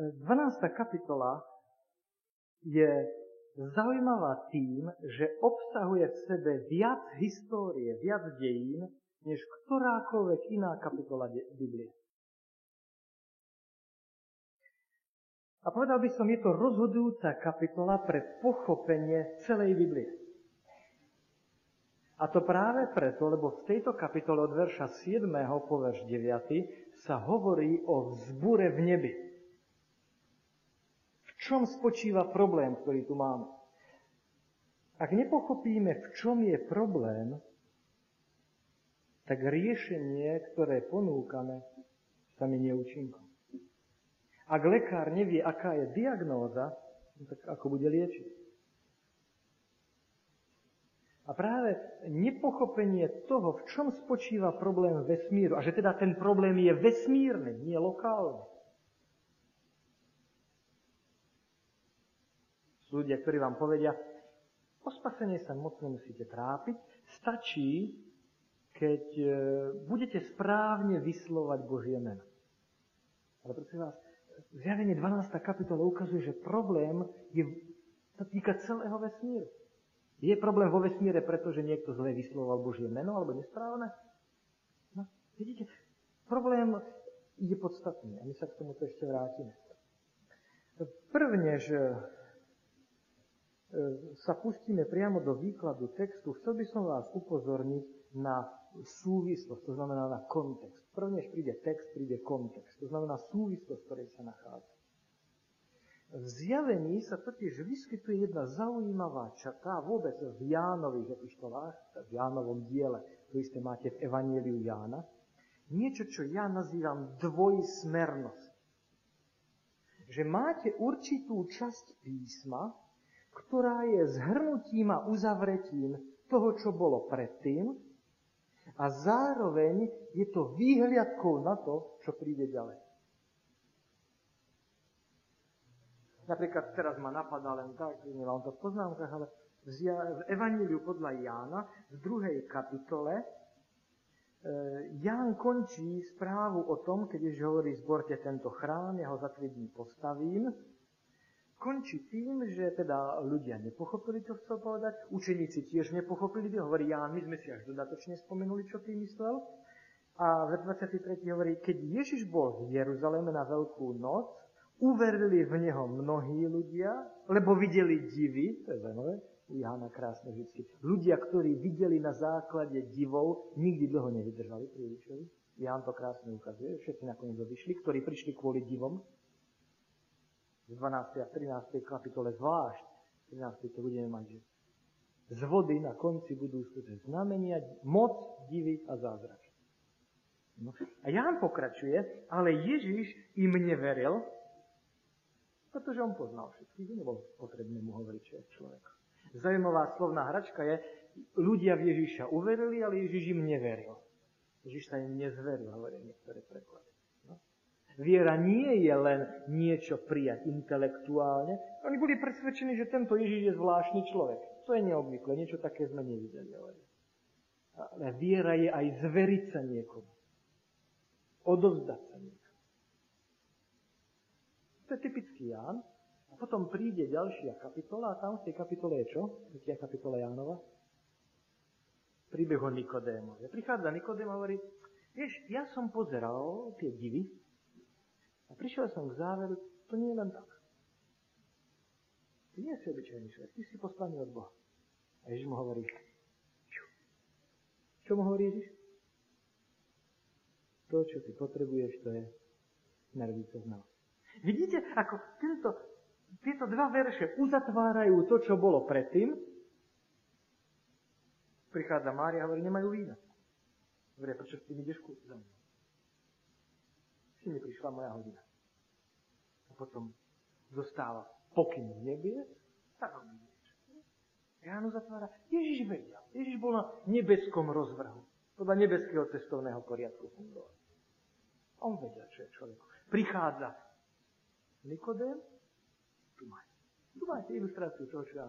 12. kapitola je zaujímavá tým, že obsahuje v sebe viac histórie, viac dejín, než ktorákoľvek iná kapitola Biblie. A povedal by som, je to rozhodujúca kapitola pre pochopenie celej Biblie. A to práve preto, lebo v tejto kapitole od verša 7. po verš 9. sa hovorí o vzbure v nebi. Čom spočíva problém, ktorý tu máme? Ak nepochopíme, v čom je problém, tak riešenie, ktoré ponúkame, sa mi neúčinkom. Ak lekár nevie, aká je diagnóza, no tak ako bude liečiť? A práve nepochopenie toho, v čom spočíva problém vesmíru, a že teda ten problém je vesmírny, nie lokálny. Ľudia, ktorí vám povedia, o spasenie sa moc nemusíte trápiť, stačí, keď e, budete správne vyslovať Božie meno. Ale prosím vás, zjavenie 12. kapitola ukazuje, že problém je, sa týka celého vesmíru. Je problém vo vesmíre, pretože niekto zle vyslovoval Božie meno alebo nesprávne? No, vidíte, problém je podstatný a my sa k tomuto ešte vrátime. Prvne, že e, sa pustíme priamo do výkladu textu, chcel by som vás upozorniť na súvislosť, to znamená na kontext. Prvne, než príde text, príde kontext. To znamená súvislosť, ktorej sa nachádza. V zjavení sa totiž vyskytuje jedna zaujímavá črta vôbec v Jánových epištolách, v Jánovom diele, to isté máte v Evangeliu Jána, niečo, čo ja nazývam dvojsmernosť. Že máte určitú časť písma, ktorá je zhrnutím a uzavretím toho, čo bolo predtým, a zároveň je to výhľadkou na to, čo príde ďalej. Napríklad teraz ma napadá len tak, nemám to v poznámkach, ale v Evaníliu podľa Jána v druhej kapitole e, Ján končí správu o tom, keď už hovorí, zborte tento chrám, ja ho za tri dní postavím, končí tým, že teda ľudia nepochopili, čo chcel povedať, učeníci tiež nepochopili, hovorí Ján, my sme si až dodatočne spomenuli, čo tým myslel. A v 23. hovorí, keď Ježiš bol v Jeruzaleme na Veľkú noc, uverili v Neho mnohí ľudia, lebo videli divy, to je zaujímavé, u Jána krásne vždy. Ľudia, ktorí videli na základe divov, nikdy dlho nevydržali pri Ježišovi. Ján to krásne ukazuje, všetci nakoniec odišli, ktorí prišli kvôli divom, v 12. a 13. kapitole zvlášť, 13. to budeme mať, že z vody na konci budú skutočne znamenia, moc, divy a zázrak. No. A Ján pokračuje, ale Ježiš im neveril, pretože on poznal všetkých, nebolo potrebné mu hovoriť, čo je človek. Zajímavá slovná hračka je, ľudia v Ježiša uverili, ale Ježiš im neveril. Ježiš sa im nezveril, hovorí niektoré preklady. Viera nie je len niečo prijať intelektuálne. Oni boli presvedčení, že tento Ježiš je zvláštny človek. To je neobvykle, niečo také sme nevideli. Ale viera je aj zveriť sa niekomu. Odovzdať sa niekomu. To je typický Ján. A potom príde ďalšia kapitola a tam v tej kapitole je čo? Tretia kapitola Jánova. Príbeh o Nikodémovi. Prichádza Nikodém a hovorí, vieš, ja som pozeral tie divy, a prišiel som k záveru, to nie je len tak. Ty nie si obyčajný človek, ty si poslaný od Boha. A Ježiš mu hovorí, čo? Čo mu hovorí Ježiš? To, čo ty potrebuješ, to je nervíce znalosť. Vidíte, ako tento, tieto dva verše uzatvárajú to, čo bolo predtým. Prichádza Mária a hovorí, nemajú vína. Hovorí, prečo ty ideš za mnou? Mi prišla moja hodina. A potom zostáva pokyn v nebie, tak robí niečo. Ráno zatvára. Ježiš vedel. Ježiš bol na nebeskom rozvrhu. Podľa nebeského cestovného poriadku fungoval. On vedel, čo je človek. Prichádza Nikodém, tu máte. Tu máte ilustráciu toho, čo ja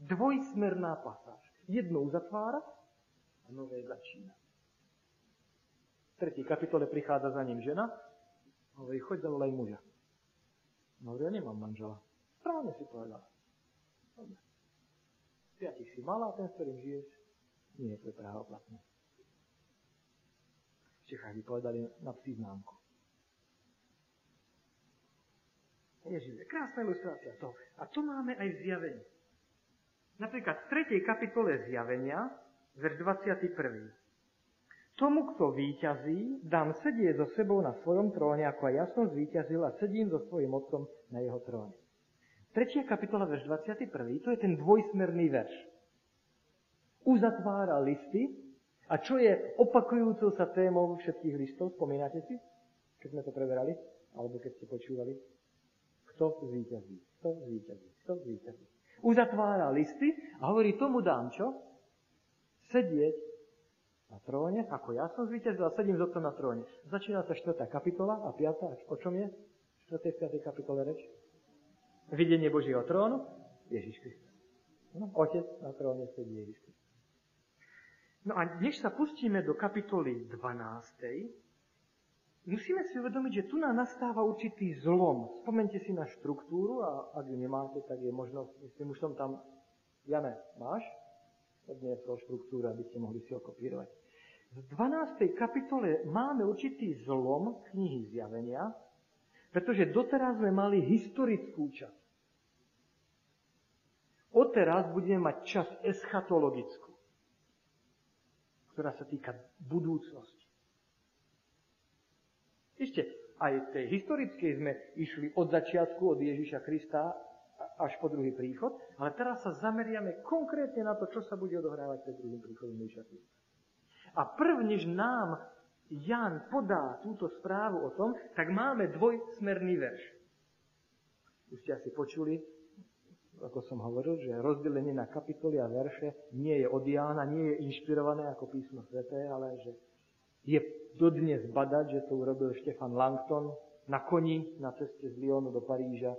Dvojsmerná pasáž. Jednou zatvára a nové začína. V kapitole prichádza za ním žena, hovorí, choď zavolaj muža. No, ja nemám manžela. Správne si povedal. Dobre. Piatich si mala, ten, s ktorým žiješ, nie je to právoplatné. V Čechách by povedali na psí známku. Ježiš, krásna ilustrácia toho. A to máme aj zjavení. Napríklad v 3. kapitole zjavenia, verš 21. Tomu, kto výťazí, dám sedieť so sebou na svojom tróne, ako aj ja som zvíťazil a sedím so svojím otcom na jeho tróne. Tretia kapitola, verš 21. To je ten dvojsmerný verš. Uzatvára listy a čo je opakujúcou sa témou všetkých listov, spomínate si, keď sme to preberali, alebo keď ste počúvali? Kto zvíťazí? Kto zvíťazí? Kto zvíťazí? Uzatvára listy a hovorí, tomu dám čo? Sedieť na tróne, ako ja som zvýťazil a sedím zotom na tróne. Začína sa 4. kapitola a 5. O čom je? 4. 5. kapitole reč? Videnie Božieho trónu? Ježiš Kristus. No, otec na tróne sedí Ježiš Kristus. No a než sa pustíme do kapitoly 12. Musíme si uvedomiť, že tu nám nastáva určitý zlom. Spomente si na štruktúru a ak ju nemáte, tak je možno, myslím, už som tam, Jane, máš? odniesol štruktúru, aby ste mohli si ho kopírovať. V 12. kapitole máme určitý zlom knihy zjavenia, pretože doteraz sme mali historickú časť. Odteraz budeme mať časť eschatologickú, ktorá sa týka budúcnosti. Ešte aj tej historickej sme išli od začiatku, od Ježiša Krista až po druhý príchod, ale teraz sa zameriame konkrétne na to, čo sa bude odohrávať pred druhým príchodom Ježiša Krista. A prv, než nám Jan podá túto správu o tom, tak máme dvojsmerný verš. Už ste asi počuli, ako som hovoril, že rozdelenie na kapitoly a verše nie je od Jána, nie je inšpirované ako písmo sveté, ale že je dodnes badať, že to urobil Štefan Langton na koni na ceste z Lyonu do Paríža.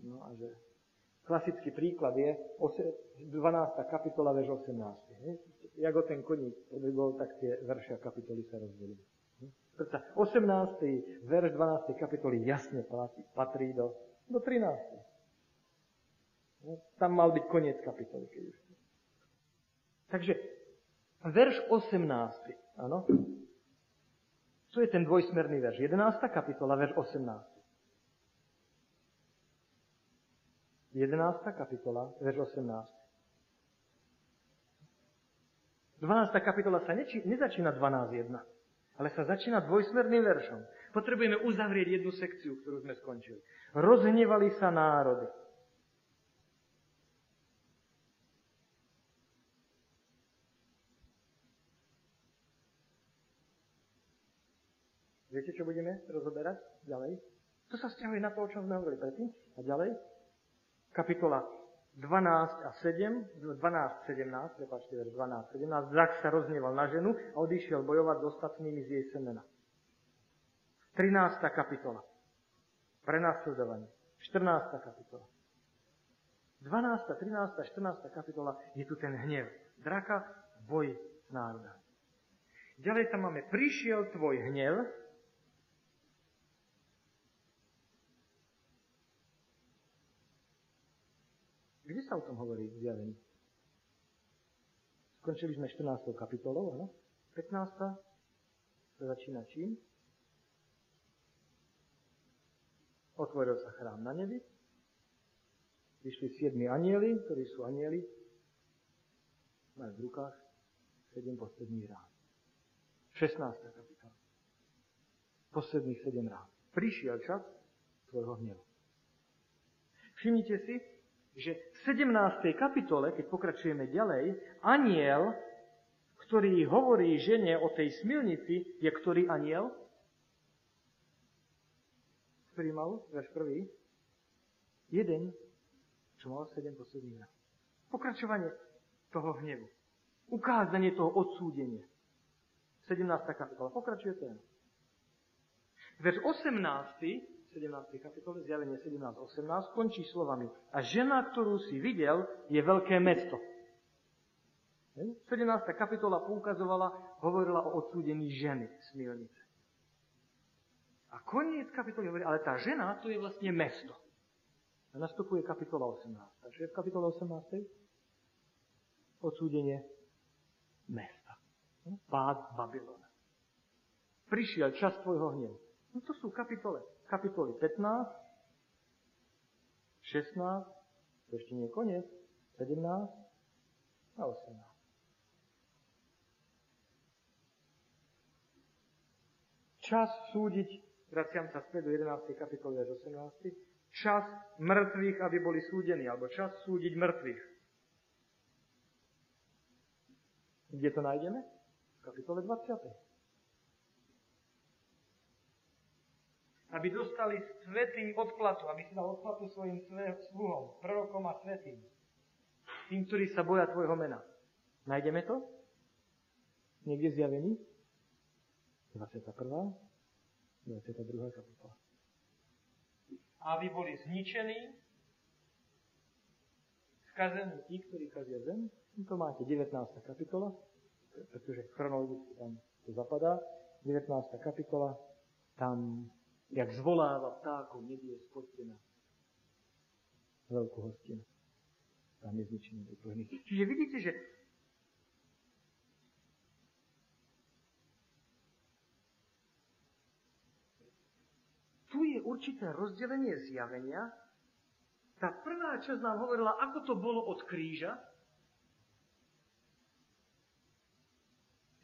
No a že Klasický príklad je 12. kapitola, verš 18. Jak o ten koník podrybol, tak tie verše a kapitoly sa rozdelili. Preto 18. verš 12. kapitoly jasne patrí do, do 13. Tam mal byť koniec kapitoly. Keď už. Takže verš 18. Áno? To je ten dvojsmerný verš. 11. kapitola, verš 18. 11. kapitola, verš 18. 12. kapitola sa neči, nezačína 12.1, ale sa začína dvojsmerným veršom. Potrebujeme uzavrieť jednu sekciu, ktorú sme skončili. Rozhnevali sa národy. Viete, čo budeme rozoberať ďalej? To sa stiahuje na to, o čom sme hovorili predtým. A ďalej? kapitola 12 a 7, 12, 17, prepáčte, 12, 17, Zach sa roznieval na ženu a odišiel bojovať s ostatnými z jej semena. 13. kapitola. Prenasledovanie. 14. kapitola. 12., 13., 14. kapitola je tu ten hnev. Draka, boj s národami. Ďalej tam máme, prišiel tvoj hnev, Kde sa o tom hovorí v zjavení? Skončili sme 14. kapitolou, áno? 15. sa začína čím? Otvoril sa chrám na nebi. Vyšli siedmi anieli, ktorí sú anieli. Majú v rukách sedem posledných rán. 16. kapitola. Posledných sedem rán. Prišiel čas tvojho hnevu. Všimnite si, že v 17. kapitole, keď pokračujeme ďalej, aniel, ktorý hovorí žene o tej smilnici, je ktorý aniel? Ktorý mal, verš prvý? Jeden, čo mal sedem posledných Pokračovanie toho hnevu. Ukázanie toho odsúdenia. 17. kapitola. Pokračuje ten. Verš 18. 17. kapitole, zjavenie 17.18, končí slovami. A žena, ktorú si videl, je veľké mesto. 17. kapitola poukazovala, hovorila o odsúdení ženy, smilnice. A koniec kapitoly hovorí, ale tá žena to je vlastne mesto. A nastupuje kapitola 18. Takže v kapitole 18. Odsúdenie mesta. Pád Babylona. Prišiel čas tvojho hnevu. No to sú kapitole. Kapitoly 15, 16, to ešte nie je koniec, 17 a 18. Čas súdiť, vraciam sa späť do 11. kapitoly až 18. Čas mŕtvych, aby boli súdení, alebo čas súdiť mŕtvych. Kde to nájdeme? V kapitole 20. aby dostali svetý odplatu, aby si dal odplatu svojim sluhom, prorokom a svetým. Tým, ktorí sa boja tvojho mena. Nájdeme to? Niekde zjavení? 21. 22. kapitola. Aby boli zničení, skazení tí, ktorí kazia zem. To máte 19. kapitola, pretože chronologicky tam to zapadá. 19. kapitola, tam jak zvoláva ptákov nebie spotená veľkú hostinu. Tam je zničený vyplný. Čiže vidíte, že tu je určité rozdelenie zjavenia. Tá prvá časť nám hovorila, ako to bolo od kríža,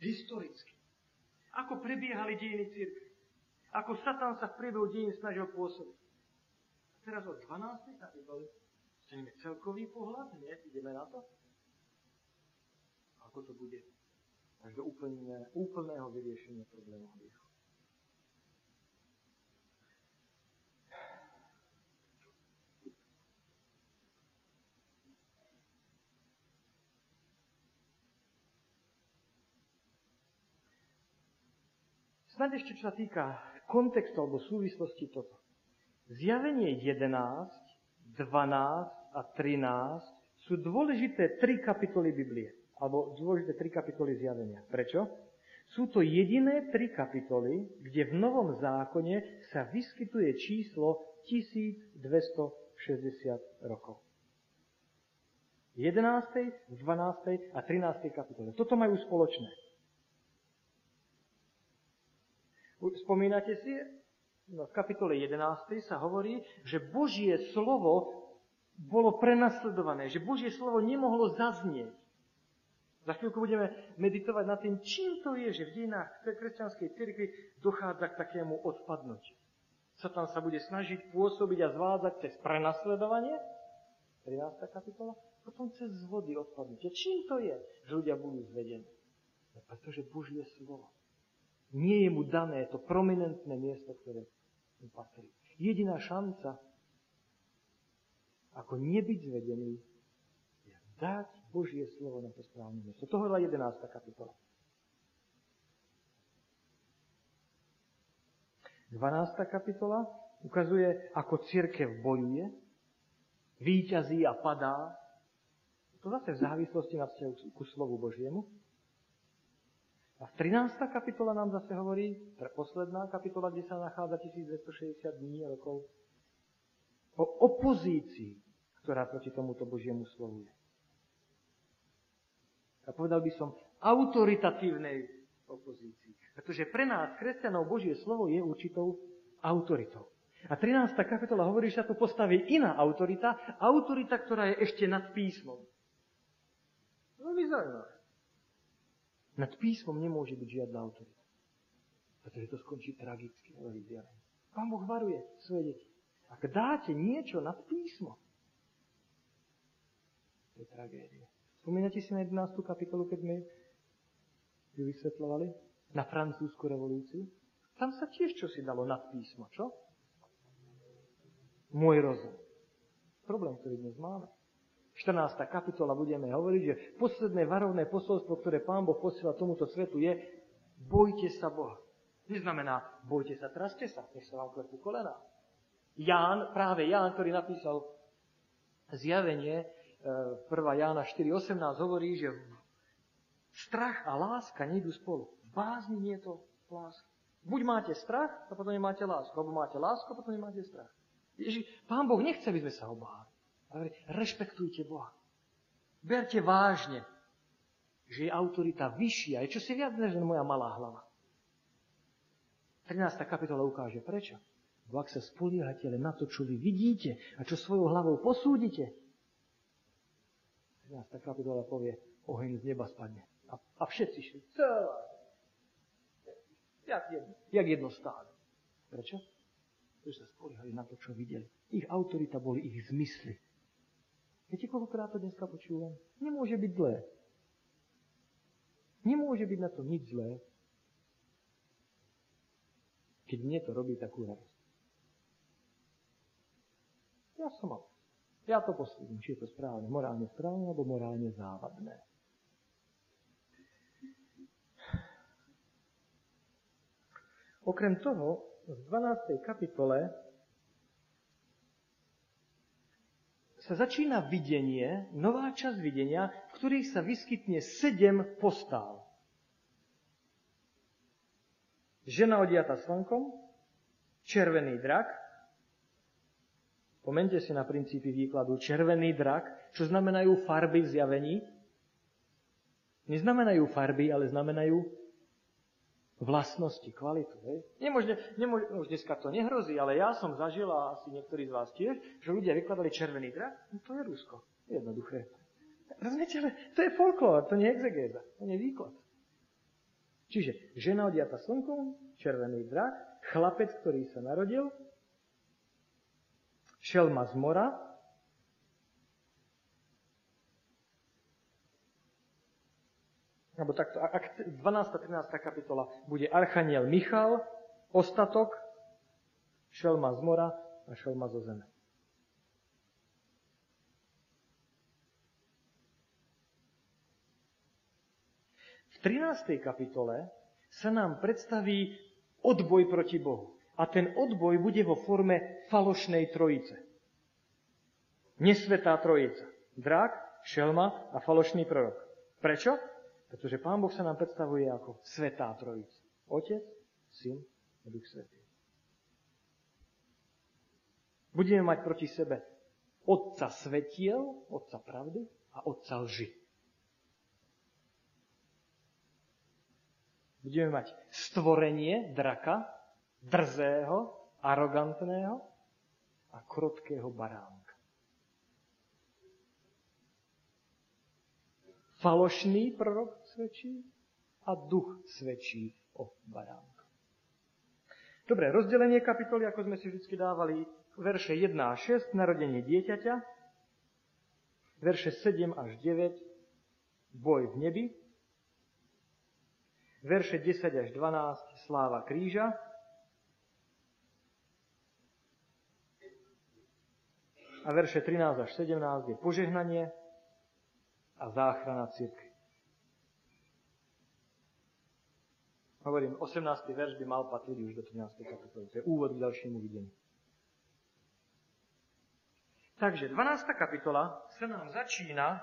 historicky. Ako prebiehali dejiny církvy. Ako Satan sa v priebehu dejín snažil pôsobiť. A teraz od 12. kapitoly staneme celkový pohľad, nie? Ideme na to? Ako to bude? Až do úplne, úplného vyriešenia problémov hriechu. Snad ešte, čo sa týka kontextu alebo súvislosti toto. Zjavenie 11, 12 a 13 sú dôležité tri kapitoly Biblie. Alebo dôležité tri kapitoly zjavenia. Prečo? Sú to jediné tri kapitoly, kde v Novom zákone sa vyskytuje číslo 1260 rokov. 11., 12. a 13. kapitole. Toto majú spoločné. Spomínate si, no, v kapitole 11 sa hovorí, že Božie slovo bolo prenasledované, že Božie slovo nemohlo zaznieť. Za chvíľku budeme meditovať nad tým, čím to je, že v dejinách kresťanskej cirkvi dochádza k takému odpadnutiu. Satan sa bude snažiť pôsobiť a zvádzať cez prenasledovanie, 13. kapitola, potom cez zvody odpadnutia. Čím to je, že ľudia budú zvedení? No, pretože Božie slovo nie je mu dané to prominentné miesto, ktoré mu patrí. Jediná šanca, ako nebyť zvedený, je dať Božie slovo na to správne miesto. To hovorila 11. kapitola. 12. kapitola ukazuje, ako církev bojuje, výťazí a padá. To zase v závislosti na vzťahu ku slovu Božiemu. A 13. kapitola nám zase hovorí, posledná kapitola, kde sa nachádza 1260 dní a rokov, o opozícii, ktorá proti tomuto Božiemu slovu je. A povedal by som autoritatívnej opozícii. Pretože pre nás, kresťanov, Božie slovo je určitou autoritou. A 13. kapitola hovorí, že sa tu postaví iná autorita, autorita, ktorá je ešte nad písmom. Veľmi zaujímavé. Nad písmom nemôže byť žiadna autorita. Pretože to skončí tragicky, hovorí zjavenie. Pán Boh varuje svoje deti. Ak dáte niečo nad písmo, to je tragédia. Spomínate si na 11. kapitolu, keď sme ju vysvetľovali? Na francúzsku revolúciu? Tam sa tiež čo si dalo nad písmo, čo? Môj rozum. Problém, ktorý dnes máme. 14. kapitola budeme hovoriť, že posledné varovné posolstvo, ktoré Pán Boh posiela tomuto svetu je bojte sa Boha. Neznamená bojte sa, traste sa, nech sa vám klepú kolena. Ján, práve Ján, ktorý napísal zjavenie, 1. E, Jána 4.18 hovorí, že strach a láska nejdu spolu. Bázni nie je to láska. Buď máte strach, a potom nemáte lásku. Alebo máte lásku, a potom nemáte strach. Ježi, Pán Boh nechce, aby sme sa Ale rešpektujte Boha. Berte vážne, že je autorita vyššia, je čo si viac než moja malá hlava. 13. kapitola ukáže prečo. Bo ak sa spoliehate len na to, čo vy vidíte a čo svojou hlavou posúdite, 13. kapitola povie, oheň z neba spadne. A, a všetci šli. Celá. Jak jedno, jak jedno stále. Prečo? Pretože sa spoliehali na to, čo videli. Ich autorita boli ich zmysly. Viete, koľkokrát to dneska počúvam? Nemôže byť zlé. Nemôže byť na to nič zlé, keď mne to robí takú radosť. Ja som mal. Ja to posúdim, či je to správne, morálne správne, alebo morálne závadné. Okrem toho, v 12. kapitole sa začína videnie, nová časť videnia, v ktorých sa vyskytne sedem postáv. Žena odiata slnkom, červený drak, pomente si na princípy výkladu, červený drak, čo znamenajú farby zjavení. Neznamenajú farby, ale znamenajú vlastnosti, kvalitu. Hej? Nemôžne, nemôžne, už dneska to nehrozí, ale ja som zažil, a asi niektorí z vás tiež, že ľudia vykladali červený drak, no to je Rusko. Jednoduché. Rozumiete, to je folklór, to nie je exegéza, to nie je výklad. Čiže žena odiata slnkom, červený drak, chlapec, ktorý sa narodil, šelma z mora, alebo takto, ak 12. 13. kapitola bude Archaniel Michal, ostatok, šelma z mora a šelma zo zeme. V 13. kapitole sa nám predstaví odboj proti Bohu. A ten odboj bude vo forme falošnej trojice. Nesvetá trojica. Drak, šelma a falošný prorok. Prečo? Pretože Pán Boh sa nám predstavuje ako svetá trojica. Otec, Syn a Duch Svetý. Budeme mať proti sebe Otca svetiel, Otca pravdy a Otca lži. Budeme mať stvorenie draka, drzého, arogantného a krotkého baránka. Falošný prorok svedčí a duch svedčí o baránka. Dobre, rozdelenie kapitoly, ako sme si vždy dávali, verše 1 a 6, narodenie dieťaťa, verše 7 až 9, boj v nebi, verše 10 až 12 sláva kríža, a verše 13 až 17 je požehnanie a záchrana církvy. Hovorím, 18. verš by mal patriť už do 13. kapitoly. To je úvod k ďalšiemu videniu. Takže 12. kapitola sa nám začína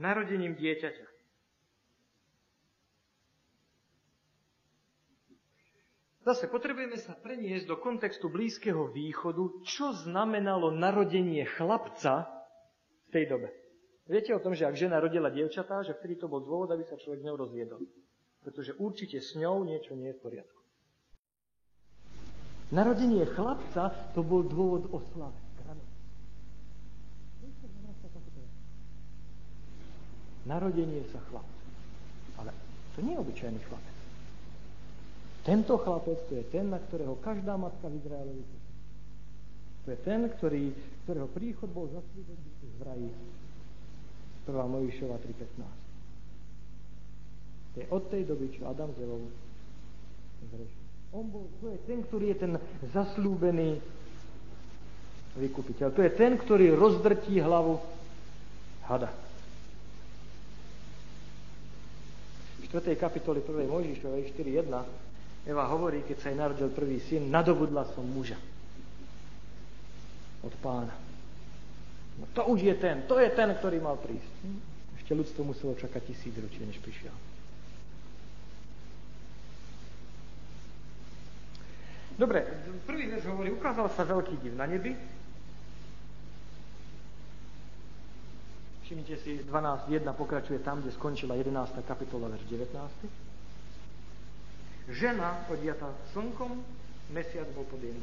narodením dieťaťa. Zase potrebujeme sa preniesť do kontextu Blízkeho východu, čo znamenalo narodenie chlapca v tej dobe. Viete o tom, že ak žena rodila dievčatá, že vtedy to bol dôvod, aby sa človek s ňou rozviedol. Pretože určite s ňou niečo nie je v poriadku. Narodenie chlapca to bol dôvod oslavy. narodenie sa chlapca. Ale to nie je obyčajný chlapec. Tento chlapec to je ten, na ktorého každá matka v Izraeli To je ten, ktorý, ktorého príchod bol zaslúbený v raji. 1. Mojíšova 3.15. To je od tej doby, čo Adam z Evou zrešil. On bol, to je ten, ktorý je ten zaslúbený vykupiteľ. To je ten, ktorý rozdrtí hlavu hada. 4. kapitoli 1. Mojžišovej 4.1 Eva hovorí, keď sa jej narodil prvý syn, nadobudla som muža od pána. To už je ten, to je ten, ktorý mal prísť. Ešte ľudstvo muselo čakať tisíc ročí, než prišiel. Dobre, prvý verš hovorí, ukázal sa veľký div na nebi. Všimnite si, 12.1 pokračuje tam, kde skončila 11. kapitola, verš 19. Žena odjata slnkom, mesiac bol pod jej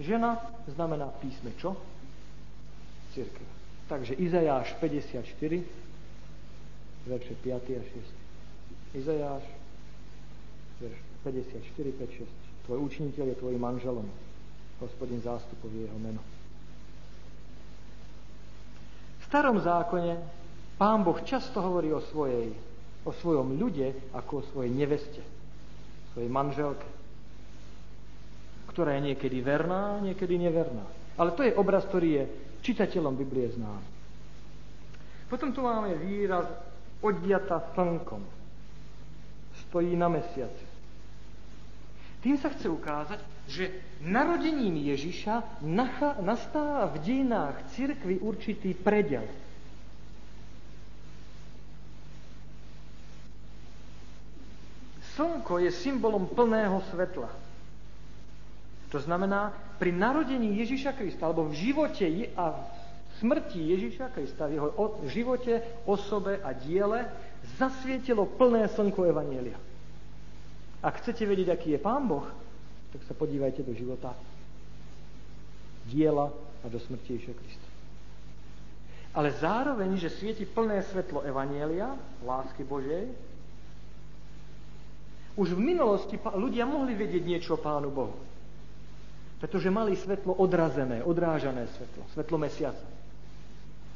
Žena znamená písme čo? Církev. Takže Izajáš 54, verše 5 a 6. Izajáš, verš 54, 5, 6. Tvoj učiniteľ je tvojim manželom. Hospodin zástupový jeho meno. V starom zákone pán Boh často hovorí o, svojej, o svojom ľude ako o svojej neveste, svojej manželke, ktorá je niekedy verná, niekedy neverná. Ale to je obraz, ktorý je čitateľom Biblie znám. Potom tu máme výraz oddiata slnkom. Stojí na mesiaci. Tým sa chce ukázať, že narodením Ježiša nastáva v dejinách cirkvi určitý predel. Slnko je symbolom plného svetla. To znamená, pri narodení Ježiša Krista, alebo v živote a v smrti Ježiša Krista, v jeho živote, osobe a diele, zasvietilo plné slnko Evanielia. Ak chcete vedieť, aký je Pán Boh, tak sa podívajte do života, diela a do smrti Ježiša Krista. Ale zároveň, že svieti plné svetlo Evanielia, lásky Božej, už v minulosti ľudia mohli vedieť niečo o Pánu Bohu. Pretože mali svetlo odrazené, odrážané svetlo, svetlo mesiaca.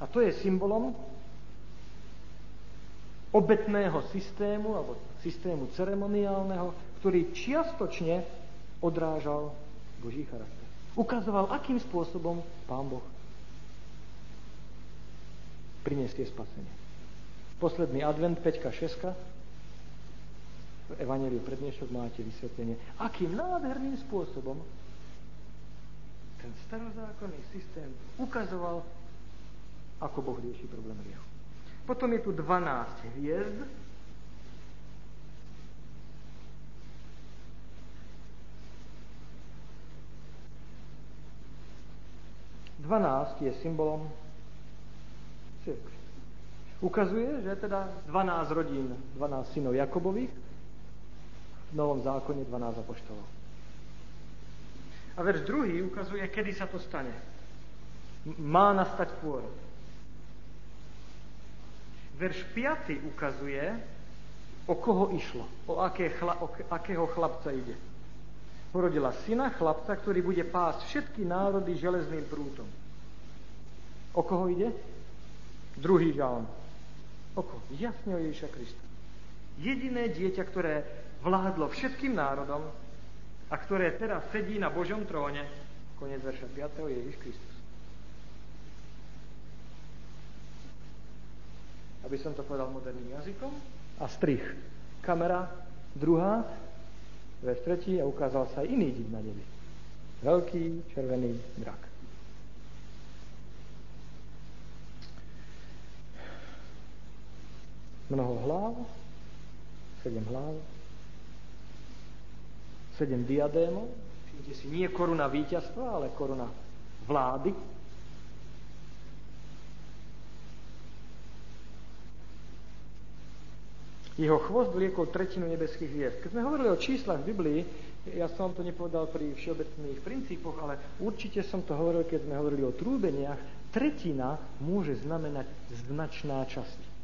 A to je symbolom obetného systému, alebo systému ceremoniálneho, ktorý čiastočne odrážal Boží charakter. Ukazoval, akým spôsobom Pán Boh priniesie spasenie. Posledný advent, 5 6 v Evangeliu prednešok máte vysvetlenie, akým nádherným spôsobom ten starozákonný systém ukazoval, ako Boh rieši problém riechu. Potom je tu 12 hviezd. Dvanáct je symbolom cirkvi. Ukazuje, že teda 12 rodín, 12 synov Jakobových, v Novom zákone 12 apoštolov. A verš druhý ukazuje, kedy sa to stane. Má nastať pôrod. Verš 5 ukazuje, o koho išlo, o, aké chla, o akého chlapca ide. Porodila syna, chlapca, ktorý bude pásť všetky národy železným prútom. O koho ide? Druhý žalm. O koho? Jasne o Ježiša Krista. Jediné dieťa, ktoré vládlo všetkým národom a ktoré teraz sedí na Božom tróne, koniec verša 5. je Ježiš Kristus. aby som to povedal moderným jazykom, a strich. Kamera druhá, verš tretí a ukázal sa iný div na nebi. Veľký červený drak. Mnoho hlav, sedem hlav, sedem diadémov, všimte si, nie koruna víťazstva, ale koruna vlády, Jeho chvost vliekol tretinu nebeských hviezd. Keď sme hovorili o číslach v Biblii, ja som to nepovedal pri všeobecných princípoch, ale určite som to hovoril, keď sme hovorili o trúbeniach. Tretina môže znamenať značná časť.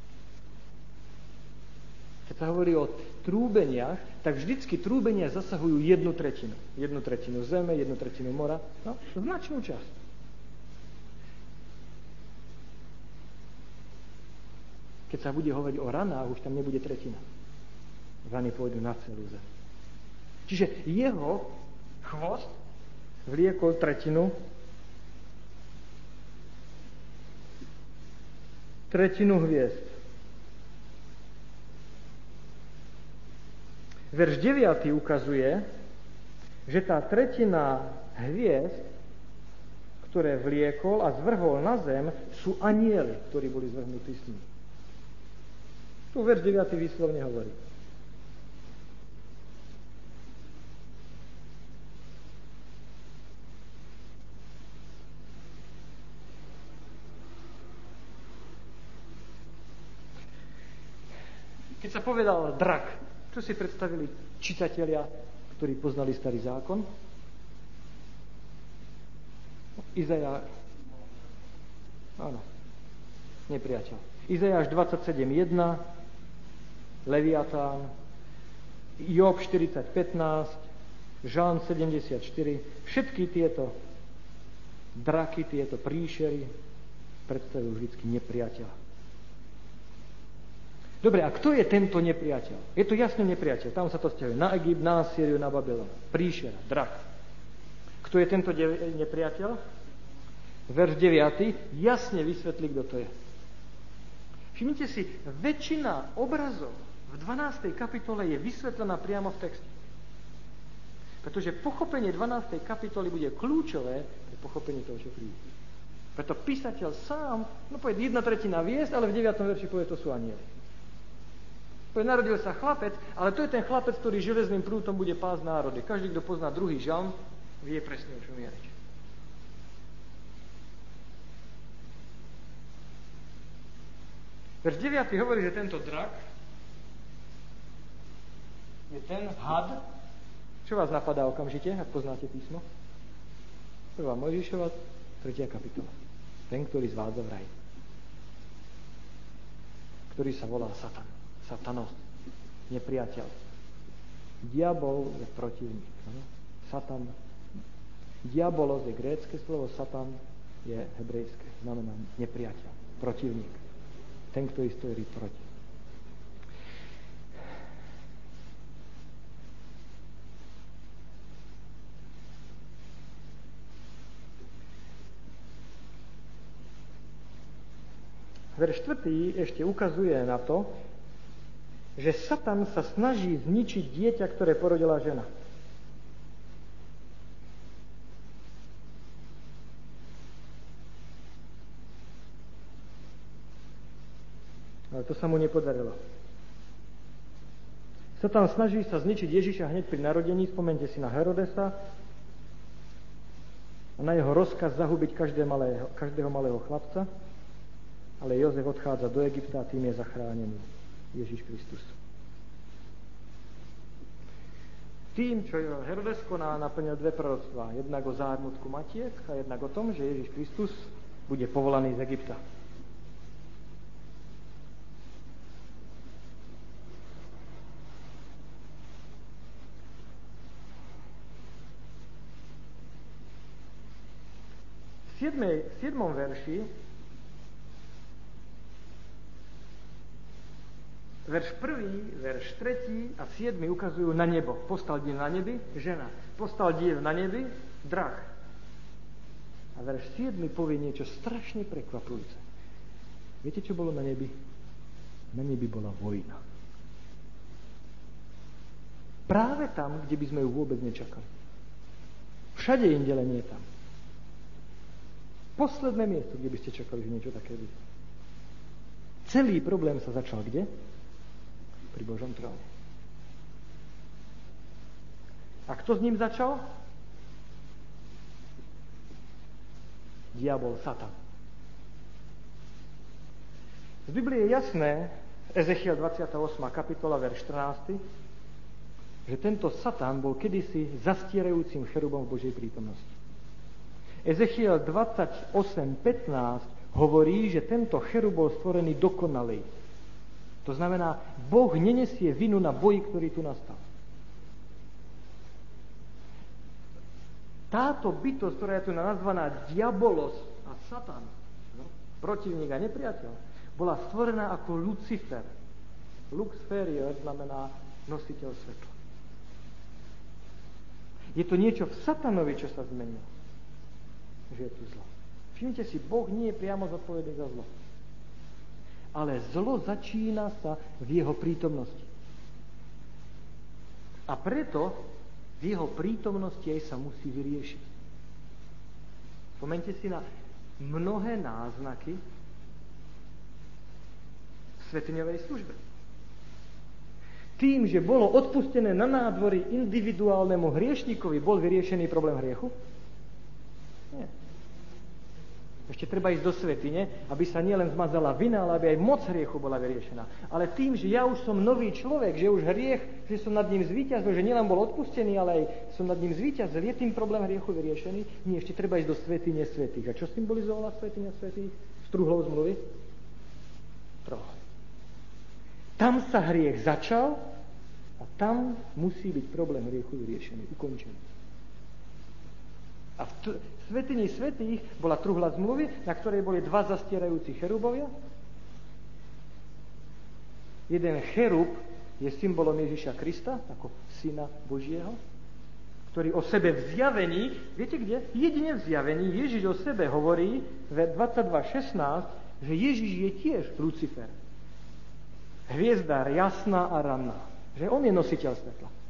Keď sa hovorí o trúbeniach, tak vždycky trúbenia zasahujú jednu tretinu. Jednu tretinu zeme, jednu tretinu mora. No, značnú časť. Keď sa bude hovoriť o ranách, už tam nebude tretina. Rany pôjdu na celú zem. Čiže jeho chvost vliekol tretinu tretinu hviezd. Verš 9 ukazuje, že tá tretina hviezd, ktoré vliekol a zvrhol na zem, sú anieli, ktorí boli zvrhnutí s ním. Tu verš 9. výslovne hovorí. Keď sa povedal drak, čo si predstavili čitatelia, ktorí poznali starý zákon? Izajáš. Áno. Nepriateľ. Izajáš 27.1, Leviatán, Job 40.15, Žán 74. Všetky tieto draky, tieto príšery predstavujú vždy nepriateľa. Dobre, a kto je tento nepriateľ? Je to jasne nepriateľ. Tam sa to stiahuje na Egypt, na Asýriu, na Babylon. Príšera, drak. Kto je tento nepriateľ? Verš 9. jasne vysvetlí, kto to je. Všimnite si, väčšina obrazov v 12. kapitole je vysvetlená priamo v texte. Pretože pochopenie 12. kapitoly bude kľúčové pre pochopenie toho, čo príde. Preto písateľ sám, no povie jedna tretina viesť, ale v 9. verši povie, to sú anieli. Povie, narodil sa chlapec, ale to je ten chlapec, ktorý železným prútom bude pásť národy. Každý, kto pozná druhý žalm, vie presne, o čom je reč. Verš 9 hovorí, že tento drak je ten had. Čo vás napadá okamžite, ak poznáte písmo? Prvá Mojžišova, tretia kapitola. Ten, ktorý zvádza v raj. Ktorý sa volá Satan satanos, nepriateľ. Diabol je protivník. Satan. Diabolos je grécké slovo, satan je hebrejské. Znamená nepriateľ, protivník. Ten, ktorý stojí proti. Verš 4. ešte ukazuje na to, že Satan sa snaží zničiť dieťa, ktoré porodila žena. Ale to sa mu nepodarilo. Satan snaží sa zničiť Ježiša hneď pri narodení, spomente si na Herodesa a na jeho rozkaz zahubiť každé malého, každého malého chlapca, ale Jozef odchádza do Egypta a tým je zachránený. Ježiš Kristus. Tým, čo Herodes koná, naplnil dve proroctvá. Jednak o zármutku matiek a jednak o tom, že Ježiš Kristus bude povolaný z Egypta. V 7. verši Verš 1, verš 3 a 7 ukazujú na nebo. Postal div na nebi, žena. Postal div na nebi, drach. A verš 7 povie niečo strašne prekvapujúce. Viete, čo bolo na nebi? Na nebi bola vojna. Práve tam, kde by sme ju vôbec nečakali. Všade inde nie tam. Posledné miesto, kde by ste čakali, že niečo také bude. Celý problém sa začal kde? Pri Božom tróne. A kto s ním začal? Diabol, Satan. Z Biblie je jasné, Ezechiel 28. kapitola, verš 14, že tento Satan bol kedysi zastierajúcim cherubom v Božej prítomnosti. Ezechiel 28.15 hovorí, že tento cherub bol stvorený dokonalý, to znamená, Boh nenesie vinu na boji, ktorý tu nastal. Táto bytosť, ktorá je tu nazvaná diabolos a satan, no, protivník a nepriateľ, bola stvorená ako Lucifer. Luxferior znamená nositeľ svetla. Je to niečo v satanovi, čo sa zmenilo. Že je tu zlo. Všimnite si, Boh nie je priamo zodpovedný za zlo ale zlo začína sa v jeho prítomnosti. A preto v jeho prítomnosti aj sa musí vyriešiť. Spomente si na mnohé náznaky v svetiňovej službe. Tým, že bolo odpustené na nádvory individuálnemu hriešnikovi, bol vyriešený problém hriechu? Nie. Ešte treba ísť do svetine, aby sa nielen zmazala vina, ale aby aj moc hriechu bola vyriešená. Ale tým, že ja už som nový človek, že už hriech, že som nad ním zvíťazil, že nielen bol odpustený, ale aj som nad ním zvíťazil, je tým problém hriechu vyriešený? Nie, ešte treba ísť do svetine svetých. A čo symbolizovala svetine svetých? Struhlou zmluvy? Troch. Tam sa hriech začal a tam musí byť problém hriechu vyriešený, ukončený. A v t- svetini svetých bola truhla zmluvy, na ktorej boli dva zastierajúci cherubovia. Jeden cherub je symbolom Ježiša Krista, ako syna Božieho, ktorý o sebe v zjavení, viete kde? Jedine v zjavení Ježiš o sebe hovorí v 22.16, že Ježiš je tiež Lucifer. Hviezda jasná a ranná. Že on je nositeľ svetla.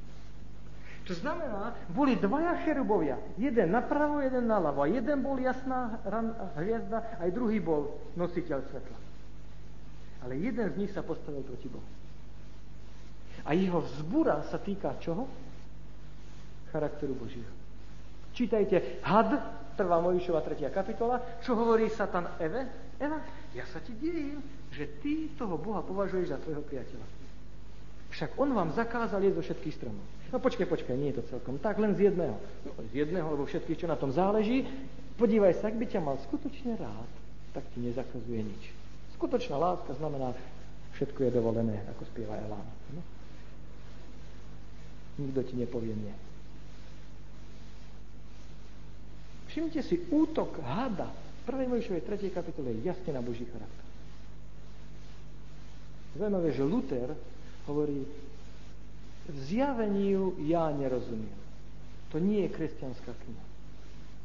To znamená, boli dvaja cherubovia. Jeden napravo, jeden naľavo. A jeden bol jasná hviezda, aj druhý bol nositeľ svetla. Ale jeden z nich sa postavil proti Bohu. A jeho vzbúra sa týka čoho? Charakteru Božího. Čítajte Had, 1. Mojíšova 3. kapitola, čo hovorí Satan Eve? Eva, ja sa ti divím, že ty toho Boha považuješ za tvojho priateľa. Však on vám zakázal jesť zo všetkých stromov. No počkaj, počkaj, nie je to celkom tak, len z jedného. No, z jedného, lebo všetkých, čo na tom záleží. Podívaj sa, ak by ťa mal skutočne rád, tak ti nezakazuje nič. Skutočná láska znamená, všetko je dovolené, ako spieva Elán. No? Nikto ti nepovie nie. Všimnite si, útok hada v 1. Mojšovej 3. kapitole je jasne na Boží charakter. Zaujímavé, že Luther hovorí, v zjaveniu ja nerozumiem. To nie je kresťanská kniha.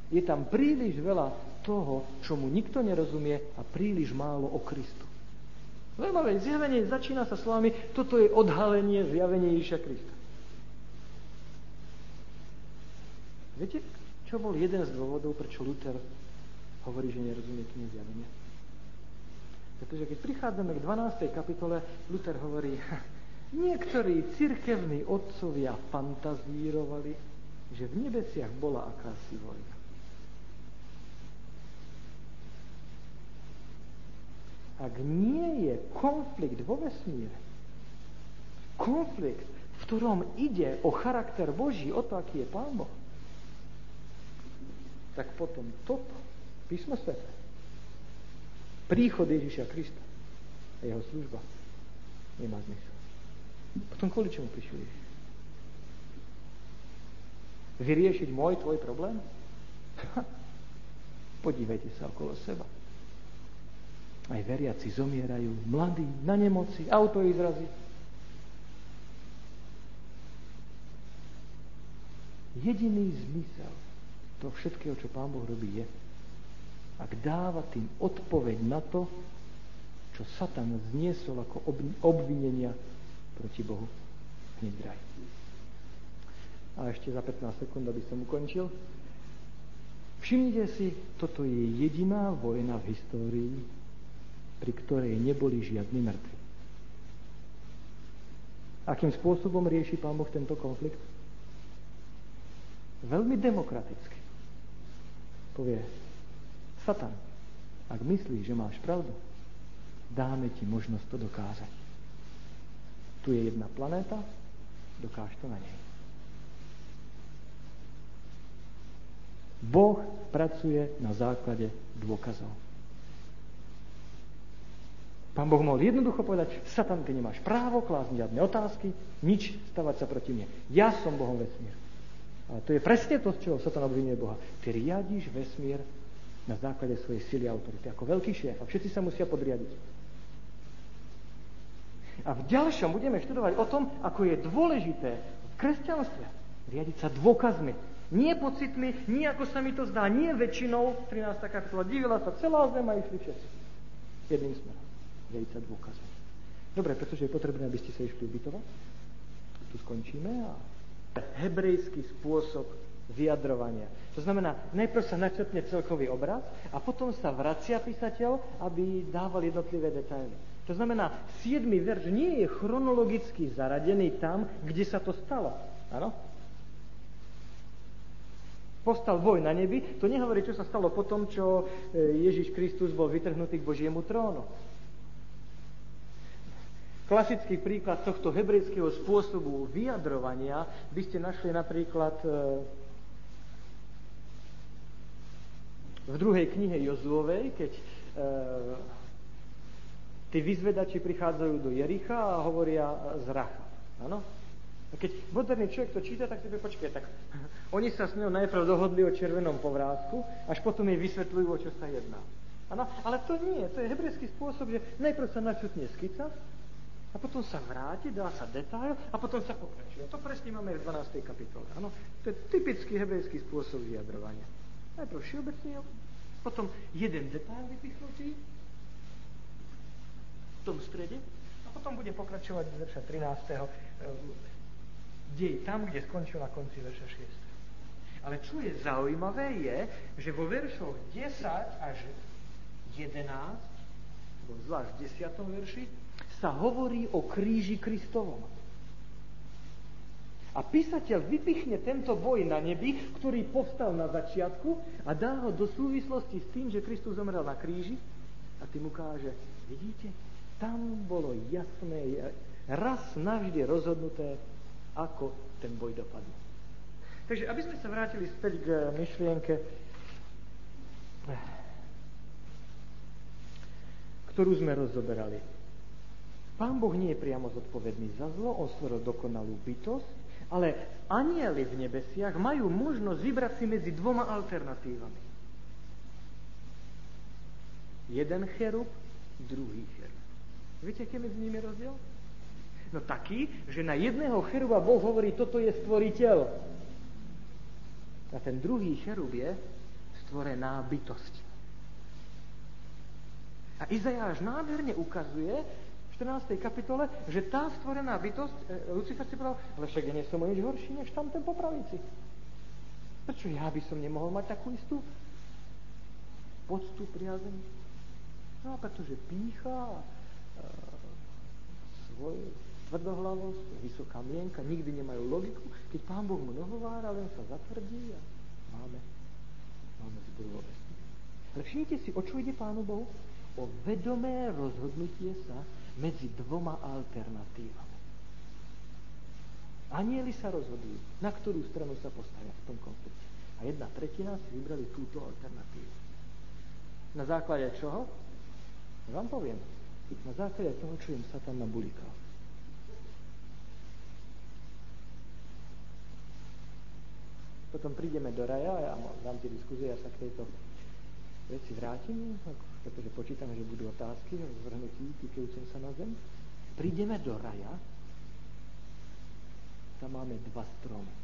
Je tam príliš veľa toho, čo mu nikto nerozumie a príliš málo o Kristu. Zaujímavé, zjavenie začína sa slovami, toto je odhalenie zjavenie Ježiša Krista. Viete, čo bol jeden z dôvodov, prečo Luther hovorí, že nerozumie knihe zjavenia? Pretože keď prichádzame k 12. kapitole, Luther hovorí, Niektorí cirkevní otcovia fantazírovali, že v nebesiach bola akási vojna. Ak nie je konflikt vo vesmíre, konflikt, v ktorom ide o charakter Boží, o to, aký je Pán Boh, tak potom toto, písmo svete, príchod Ježiša Krista a jeho služba nemá zmysel. Potom kvôli čomu Ježiš? Vyriešiť môj, tvoj problém? Podívejte sa okolo seba. Aj veriaci zomierajú, mladí, na nemoci, auto ich. Jediný zmysel toho všetkého, čo Pán Boh robí, je, ak dáva tým odpoveď na to, čo Satan zniesol ako obvinenia proti Bohu hneď v raj. A ešte za 15 sekúnd, aby som ukončil. Všimnite si, toto je jediná vojna v histórii, pri ktorej neboli žiadni mŕtvi. Akým spôsobom rieši Pán Boh tento konflikt? Veľmi demokraticky. Povie, Satan, ak myslíš, že máš pravdu, dáme ti možnosť to dokázať. Tu je jedna planéta, dokáž to na nej. Boh pracuje na základe dôkazov. Pán Boh mohol jednoducho povedať, Satan, ty nemáš právo klásť žiadne otázky, nič stavať sa proti mne. Ja som Bohom vesmír. A to je presne to, z čoho Satan obvinuje Boha. Ty riadiš vesmír na základe svojej sily a autority, ako veľký šéf. A všetci sa musia podriadiť. A v ďalšom budeme študovať o tom, ako je dôležité v kresťanstve riadiť sa dôkazmi. Nie pocitmi, nie ako sa mi to zdá, nie väčšinou, 13. kapitola, divila sa celá zem a išli všetci. Jedným smerom. Riadiť sa dôkazmi. Dobre, pretože je potrebné, aby ste sa išli ubytovať. Tu skončíme a hebrejský spôsob vyjadrovania. To znamená, najprv sa načrtne celkový obraz a potom sa vracia písateľ, aby dával jednotlivé detaily. To znamená, 7. verš nie je chronologicky zaradený tam, kde sa to stalo. Áno? Postal boj na nebi, to nehovorí, čo sa stalo po tom, čo e, Ježiš Kristus bol vytrhnutý k Božiemu trónu. Klasický príklad tohto hebrejského spôsobu vyjadrovania by ste našli napríklad e, v druhej knihe Jozuovej, keď e, tí vyzvedači prichádzajú do Jericha a hovoria z Racha. Áno? Keď moderný človek to číta, tak si povie, počkaj, tak oni sa s ňou najprv dohodli o červenom povrátku, až potom jej vysvetľujú, o čo sa jedná. Ano? Ale to nie, to je hebrejský spôsob, že najprv sa načutne skica, a potom sa vráti, dá sa detail a potom sa pokračuje. To presne máme v 12. kapitole. Ano? To je typický hebrejský spôsob vyjadrovania. Najprv všeobecný, potom jeden detail vypichnutý tom strede a potom bude pokračovať z verša 13. dej tam, kde skončil na konci verša 6. Ale čo je zaujímavé je, že vo veršoch 10 až 11, zvlášť v 10. verši, sa hovorí o kríži Kristovom. A písateľ vypichne tento boj na nebi, ktorý povstal na začiatku a dá ho do súvislosti s tým, že Kristus zomrel na kríži a tým ukáže, vidíte, tam bolo jasné, raz navždy rozhodnuté, ako ten boj dopadne. Takže aby sme sa vrátili späť k myšlienke, ktorú sme rozoberali. Pán Boh nie je priamo zodpovedný za zlo, on stvoril dokonalú bytosť, ale anieli v nebesiach majú možnosť vybrať si medzi dvoma alternatívami. Jeden cherub, druhý cherub. Viete, aký medzi nimi rozdiel? No taký, že na jedného cheruba Boh hovorí, toto je stvoriteľ. A ten druhý cherub je stvorená bytosť. A Izajáš nádherne ukazuje, 14. kapitole, že tá stvorená bytosť, e, Lucifer si povedal, ale však ja nie som o nič horší, než tam ten popravici. Prečo ja by som nemohol mať takú istú poctu, priazeň? No, pretože pícha, e, svoj tvrdohlavosť, vysoká mienka, nikdy nemajú logiku. Keď Pán Boh mu nohovára, len sa zatvrdí a máme, máme Ale všimnite si, o čo ide Pánu Bohu? O vedomé rozhodnutie sa medzi dvoma alternatívami. Anieli sa rozhodujú, na ktorú stranu sa postavia v tom konflikte. A jedna tretina si vybrali túto alternatívu. Na základe čoho? Vám poviem. Na základe toho, čo im sa tam nabulikal. Potom prídeme do raja a ja dám tie diskuzie, ja sa k tejto veci vrátim, pretože počítam, že budú otázky o zvrhnutí týkajúcem sa na zem. Prídeme do raja, tam máme dva stromy.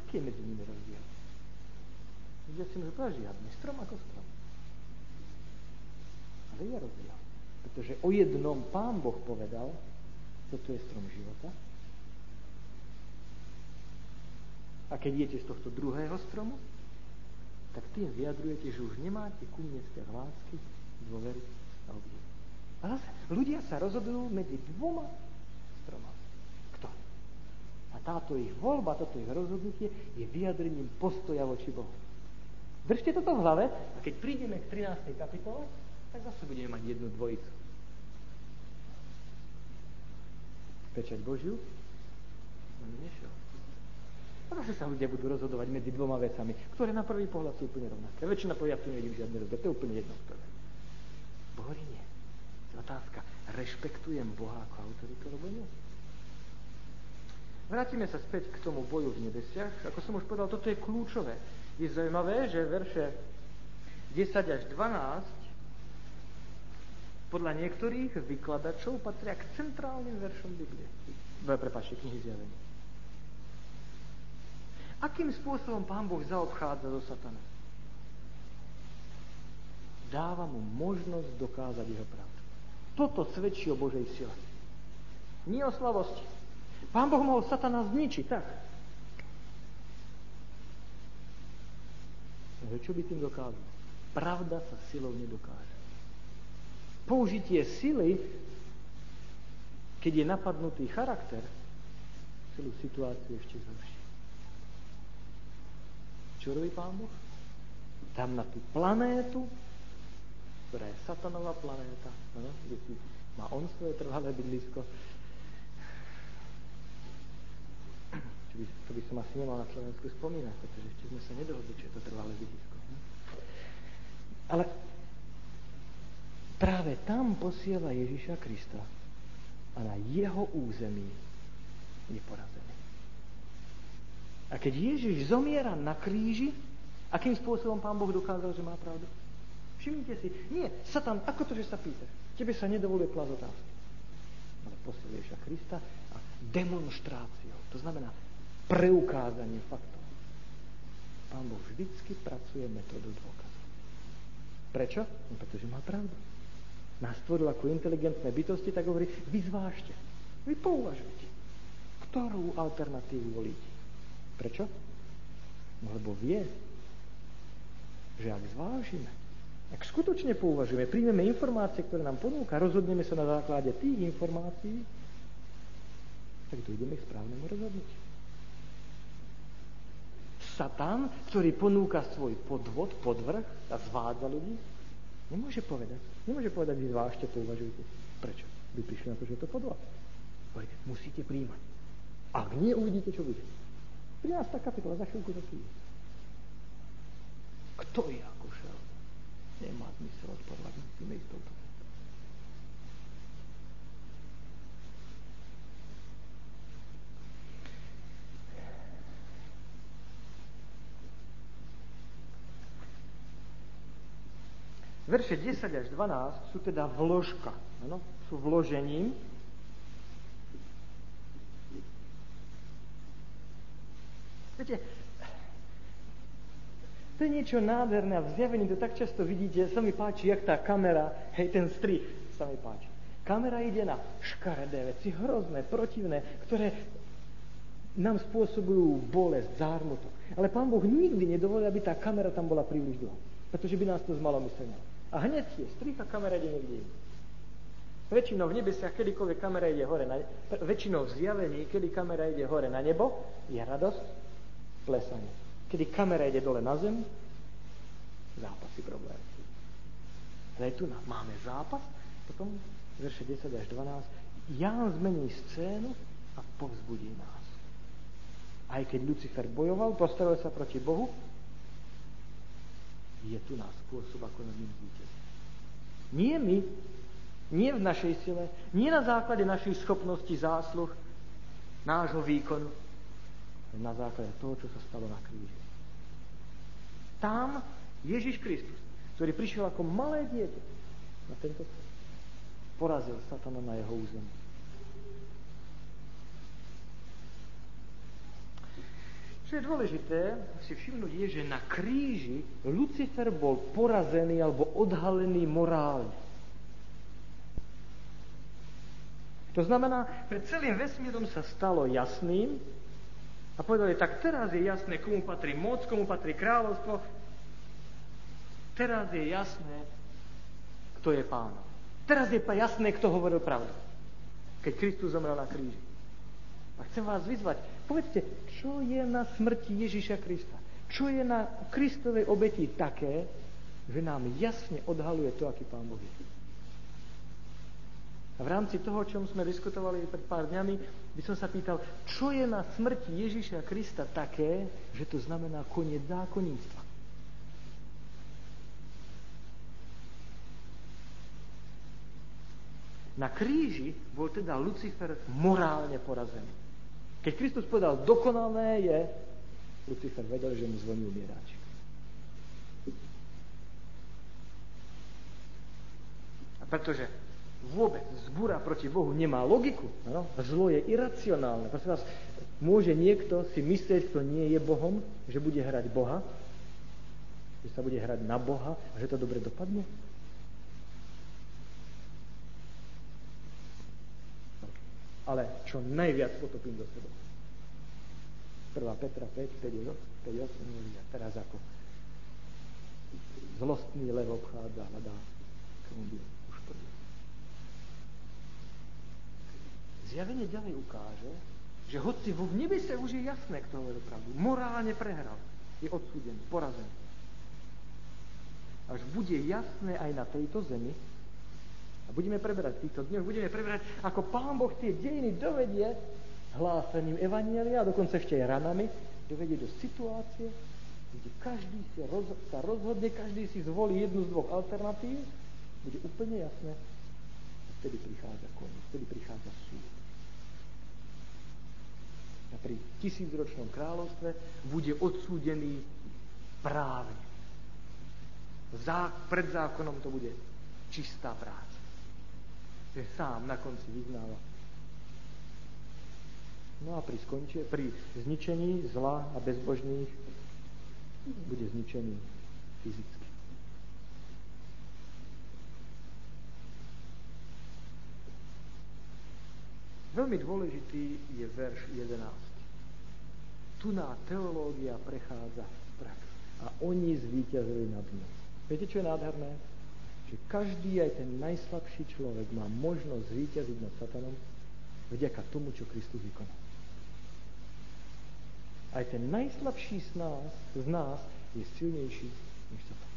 Aký je medzi nimi rozdiel? Ľudia si môžu povedať, žiadny strom ako strom. Rozdiel. Pretože o jednom pán Boh povedal, toto je strom života. A keď idete z tohto druhého stromu, tak tým vyjadrujete, že už nemáte ku mne vzťah lásky, dôvery a obdivu. A zase, ľudia sa rozhodujú medzi dvoma stromami. Kto? A táto ich voľba, toto ich rozhodnutie je vyjadrením postoja voči Bohu. Držte toto v hlave a keď prídeme k 13. kapitole, tak zase budeme mať jednu dvojicu. Pečať Božiu, on nešiel. Zase sa ľudia budú rozhodovať medzi dvoma vecami, ktoré na prvý pohľad sú úplne rovnaké. Väčšina povie, ja tu nevidím žiadne rozdiel, to je úplne jedno ktoré. Boh nie. Otázka, rešpektujem Boha ako autoritu, alebo nie? Vrátime sa späť k tomu boju v nebesiach. Ako som už povedal, toto je kľúčové. Je zaujímavé, že verše 10 až 12 podľa niektorých vykladačov patria k centrálnym veršom Biblie. Prepačte, knihy zjavenia. Akým spôsobom pán Boh zaobchádza do satana? Dáva mu možnosť dokázať jeho pravdu. Toto svedčí o Božej sile. Nie o slavosti. Pán Boh mohol satana zničiť, tak. Čo by tým dokázal? Pravda sa silou nedokáže. Použitie sily, keď je napadnutý charakter, celú situáciu ešte zhorší. Čo robí Pán Boh? Tam na tú planétu, ktorá je satanová planéta, no, kde si má on svoje trvalé bydlisko, čo by, to by som asi nemal na Slovensku spomínať, pretože ešte sme sa nedohodli, čo je to trvalé bydlisko. Ale práve tam posiela Ježiša Krista a na jeho území je porazený. A keď Ježiš zomiera na kríži, akým spôsobom Pán Boh dokázal, že má pravdu? Všimnite si, nie, Satan, ako to, že sa pýtaš? Tebe sa nedovoluje klas otázky. Ale posiela Ježiša Krista a demonstráciou. To znamená preukázanie faktov. Pán Boh vždycky pracuje metódu dôkazov. Prečo? No, pretože má pravdu. Nás stvoril ako inteligentné bytosti, tak hovorí, vy zvážte, vy pouvažujte ktorú alternatívu volíte. Prečo? No lebo vie, že ak zvážime, ak skutočne pouvažujeme, príjmeme informácie, ktoré nám ponúka, rozhodneme sa na základe tých informácií, tak dojdeme k správnemu rozhodnutiu. Satan, ktorý ponúka svoj podvod, podvrh a zvádza ľudí, nemôže povedať. Nemôže povedať, vy zvážte, pouvažujte. Prečo? By prišli na to, že je to podvod. Musíte príjmať. Ak nie, uvidíte, čo bude. 13. kapitola, za chvíľku to príde. Kto je ako šel? Nemá zmysel musíme ísť touto Verše 10 až 12 sú teda vložka. Ano? Sú vložením Viete, to je niečo nádherné a v zjavení to tak často vidíte, sa mi páči, jak tá kamera, hej, ten strich sa mi páči. Kamera ide na škaredé veci, hrozné, protivné, ktoré nám spôsobujú bolesť, zármutok. Ale Pán Boh nikdy nedovolil, aby tá kamera tam bola príliš dlho. Pretože by nás to zmalomyslelo. A hneď je strich a kamera ide niekde inde. Väčšinou v nebesiach, kedykoľvek kamera ide hore, na, väčšinou v zjavení, kedy kamera ide hore na nebo, je radosť, plesanie. Kedy kamera ide dole na zem, zápasy problém. Ale tu máme zápas, potom verše 10 až 12, Ján zmení scénu a povzbudí nás. Aj keď Lucifer bojoval, postavil sa proti Bohu, je tu nás spôsob, ako nad ním zvíťaziť. Nie my, nie v našej sile, nie na základe našich schopností, zásluh, nášho výkonu, na základe toho, čo sa stalo na kríži. Tam Ježiš Kristus, ktorý prišiel ako malé dieťa na tento porazil satana na jeho území. Čo je dôležité si všimnúť je, že na kríži Lucifer bol porazený alebo odhalený morálne. To znamená, pred celým vesmírom sa stalo jasným, a povedali, tak teraz je jasné, komu patrí moc, komu patrí kráľovstvo. Teraz je jasné, kto je pán. Teraz je jasné, kto hovoril pravdu. Keď Kristus zomrel na kríži. A chcem vás vyzvať, povedzte, čo je na smrti Ježíša Krista? Čo je na Kristovej obeti také, že nám jasne odhaluje to, aký pán Boh je? A v rámci toho, o čom sme diskutovali pred pár dňami, by som sa pýtal, čo je na smrti Ježiša Krista také, že to znamená koniec zákonníctva. Na kríži bol teda Lucifer morálne porazený. Keď Kristus povedal, dokonalé je, Lucifer vedel, že mu zvoní umieráč. A pretože vôbec zbúra proti Bohu nemá logiku. No? Zlo je iracionálne. Prosím vás, môže niekto si myslieť, kto nie je Bohom, že bude hrať Boha? Že sa bude hrať na Boha a že to dobre dopadne? Ale čo najviac potopím do seba. 1. Petra 5, 5, 5 8 a teraz ako Zlostný lev obchádza, hľadá, komu by uškodil. Zjavenie ďalej ukáže, že hoci v nebese už je jasné, kto hovorí pravdu, morálne prehral, je odsúdený, porazený. Až bude jasné aj na tejto zemi, a budeme preberať v týchto dňoch, budeme preberať, ako Pán Boh tie dejiny dovedie hlásením Evanielia, a dokonca ešte aj ranami, dovedie do situácie, kde každý si roz, sa rozhodne, každý si zvolí jednu z dvoch alternatív, bude úplne jasné, a vtedy prichádza koniec, vtedy prichádza súd. A pri tisícročnom kráľovstve bude odsúdený právne. Zá, pred zákonom to bude čistá práca. Že sám na konci vyznáva. No a pri, skonče, pri zničení zla a bezbožných bude zničený fyzicky. Veľmi dôležitý je verš 11. Tu na teológia prechádza v prax a oni zvíťazili nad ňou. Viete, čo je nádherné? Že každý, aj ten najslabší človek má možnosť zvíťaziť nad satanom vďaka tomu, čo Kristus vykonal. Aj ten najslabší z nás, z nás je silnejší než satan.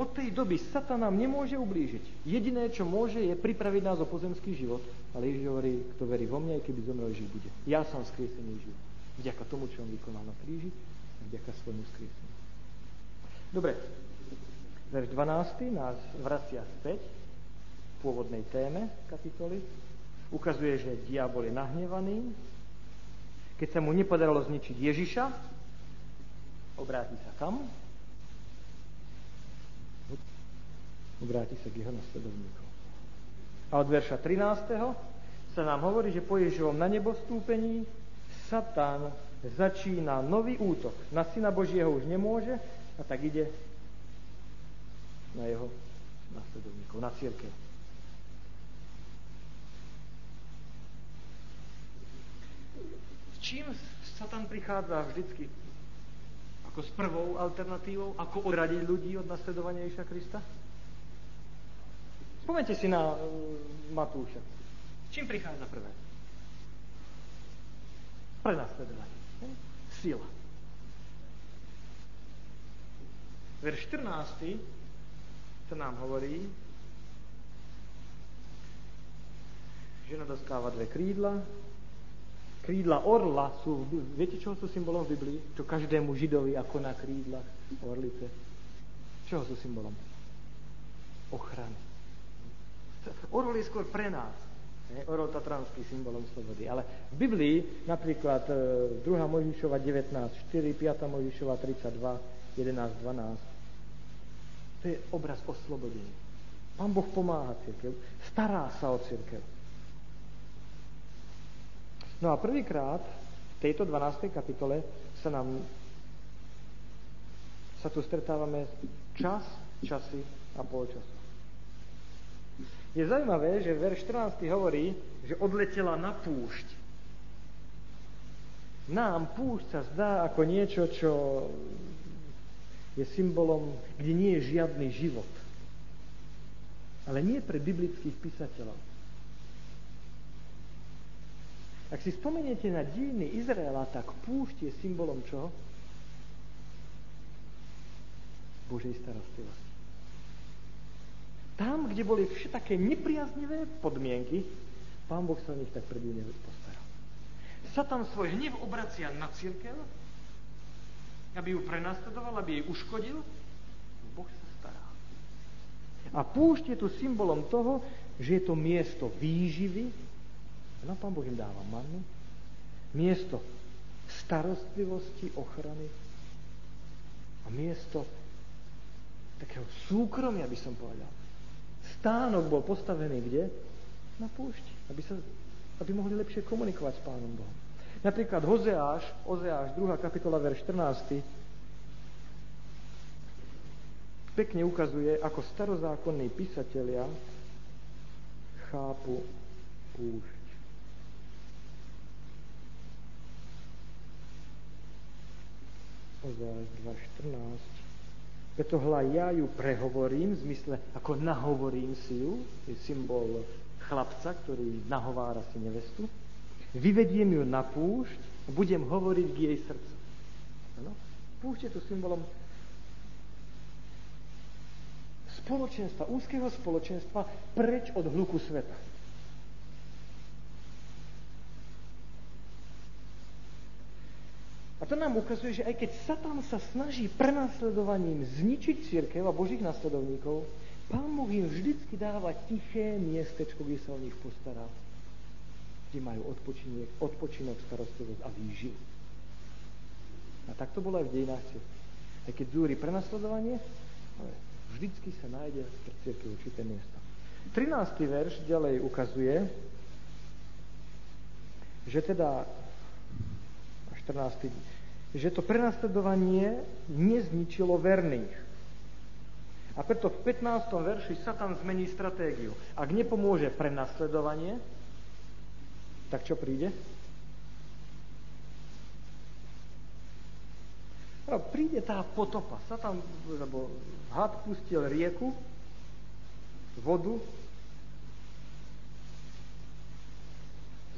Od tej doby Satan nám nemôže ublížiť. Jediné, čo môže, je pripraviť nás o pozemský život. Ale Ježiš hovorí, kto verí vo mňa, keby zomrel, žiť bude. Ja som skriesený život. Vďaka tomu, čo on vykonal na kríži a vďaka svojmu skrieseniu. Dobre, verš 12 nás vracia späť v pôvodnej téme kapitoly. Ukazuje, že diabol je nahnevaný. Keď sa mu nepodarilo zničiť Ježiša, obráti sa kam? obráti sa k jeho nasledovníkom. A od verša 13. sa nám hovorí, že po Ježovom na nebo stúpení Satan začína nový útok. Na Syna Božieho už nemôže a tak ide na jeho nasledovníkov, na církev. Čím Satan prichádza vždycky? Ako s prvou alternatívou? Ako odradiť ľudí od nasledovania Ježa Krista? Spomente si na uh, Matúša. Čím prichádza prvé? Prenasledovanie. Sila. Verš 14. sa nám hovorí, žena dostáva dve krídla. Krídla orla sú, viete, čo sú symbolom v Biblii? Čo každému židovi ako na krídlach orlice. Čoho sú symbolom? Ochrany. Orol je skôr pre nás. Orol tatranský symbolom slobody. Ale v Biblii napríklad 2. E, Mojžišova 19, 4, 5. Mojžišova 32, 11, 12. To je obraz oslobodenia. Pán Boh pomáha církev, stará sa o církev. No a prvýkrát v tejto 12. kapitole sa nám sa tu stretávame čas, časy a polčasu. Je zaujímavé, že verš 14 hovorí, že odletela na púšť. Nám púšť sa zdá ako niečo, čo je symbolom, kde nie je žiadny život. Ale nie pre biblických písateľov. Ak si spomeniete na dejiny Izraela, tak púšť je symbolom čoho? Božej starostlivosti. Tam, kde boli všetky také nepriaznivé podmienky, Pán Boh sa o nich tak predivne postaral. Satan svoj hnev obracia na církev, aby ju prenasledoval, aby jej uškodil. Boh sa stará. A púšť je tu symbolom toho, že je to miesto výživy, no Pán Boh im dáva mannu, miesto starostlivosti, ochrany a miesto takého súkromia, by som povedal Stánok bol postavený kde? Na púšti, aby, sa, aby mohli lepšie komunikovať s Pánom Bohom. Napríklad Hozeáš, Ozeáš 2. kapitola, verš 14, pekne ukazuje, ako starozákonní písatelia chápu púšť. Ozeáš 2.14 preto hľa ja ju prehovorím, v zmysle ako nahovorím si ju, je symbol chlapca, ktorý nahovára si nevestu. Vyvediem ju na púšť a budem hovoriť k jej srdcu. Ano? Púšť je tu symbolom spoločenstva, úzkeho spoločenstva preč od hluku sveta. A to nám ukazuje, že aj keď Satan sa snaží prenasledovaním zničiť církev a Božích nasledovníkov, Pán Boh im vždycky dáva tiché miestečko, kde sa o nich postará, kde majú odpočinok, starostlivosť a výživu. A tak to bolo aj v dejinách církve. Aj keď zúri prenasledovanie, ale vždycky sa nájde pre církev určité miesto. 13. verš ďalej ukazuje, že teda 14 že to prenasledovanie nezničilo verných. A preto v 15. verši Satan zmení stratégiu. Ak nepomôže prenasledovanie, tak čo príde? No, príde tá potopa. Satan, lebo had pustil rieku, vodu,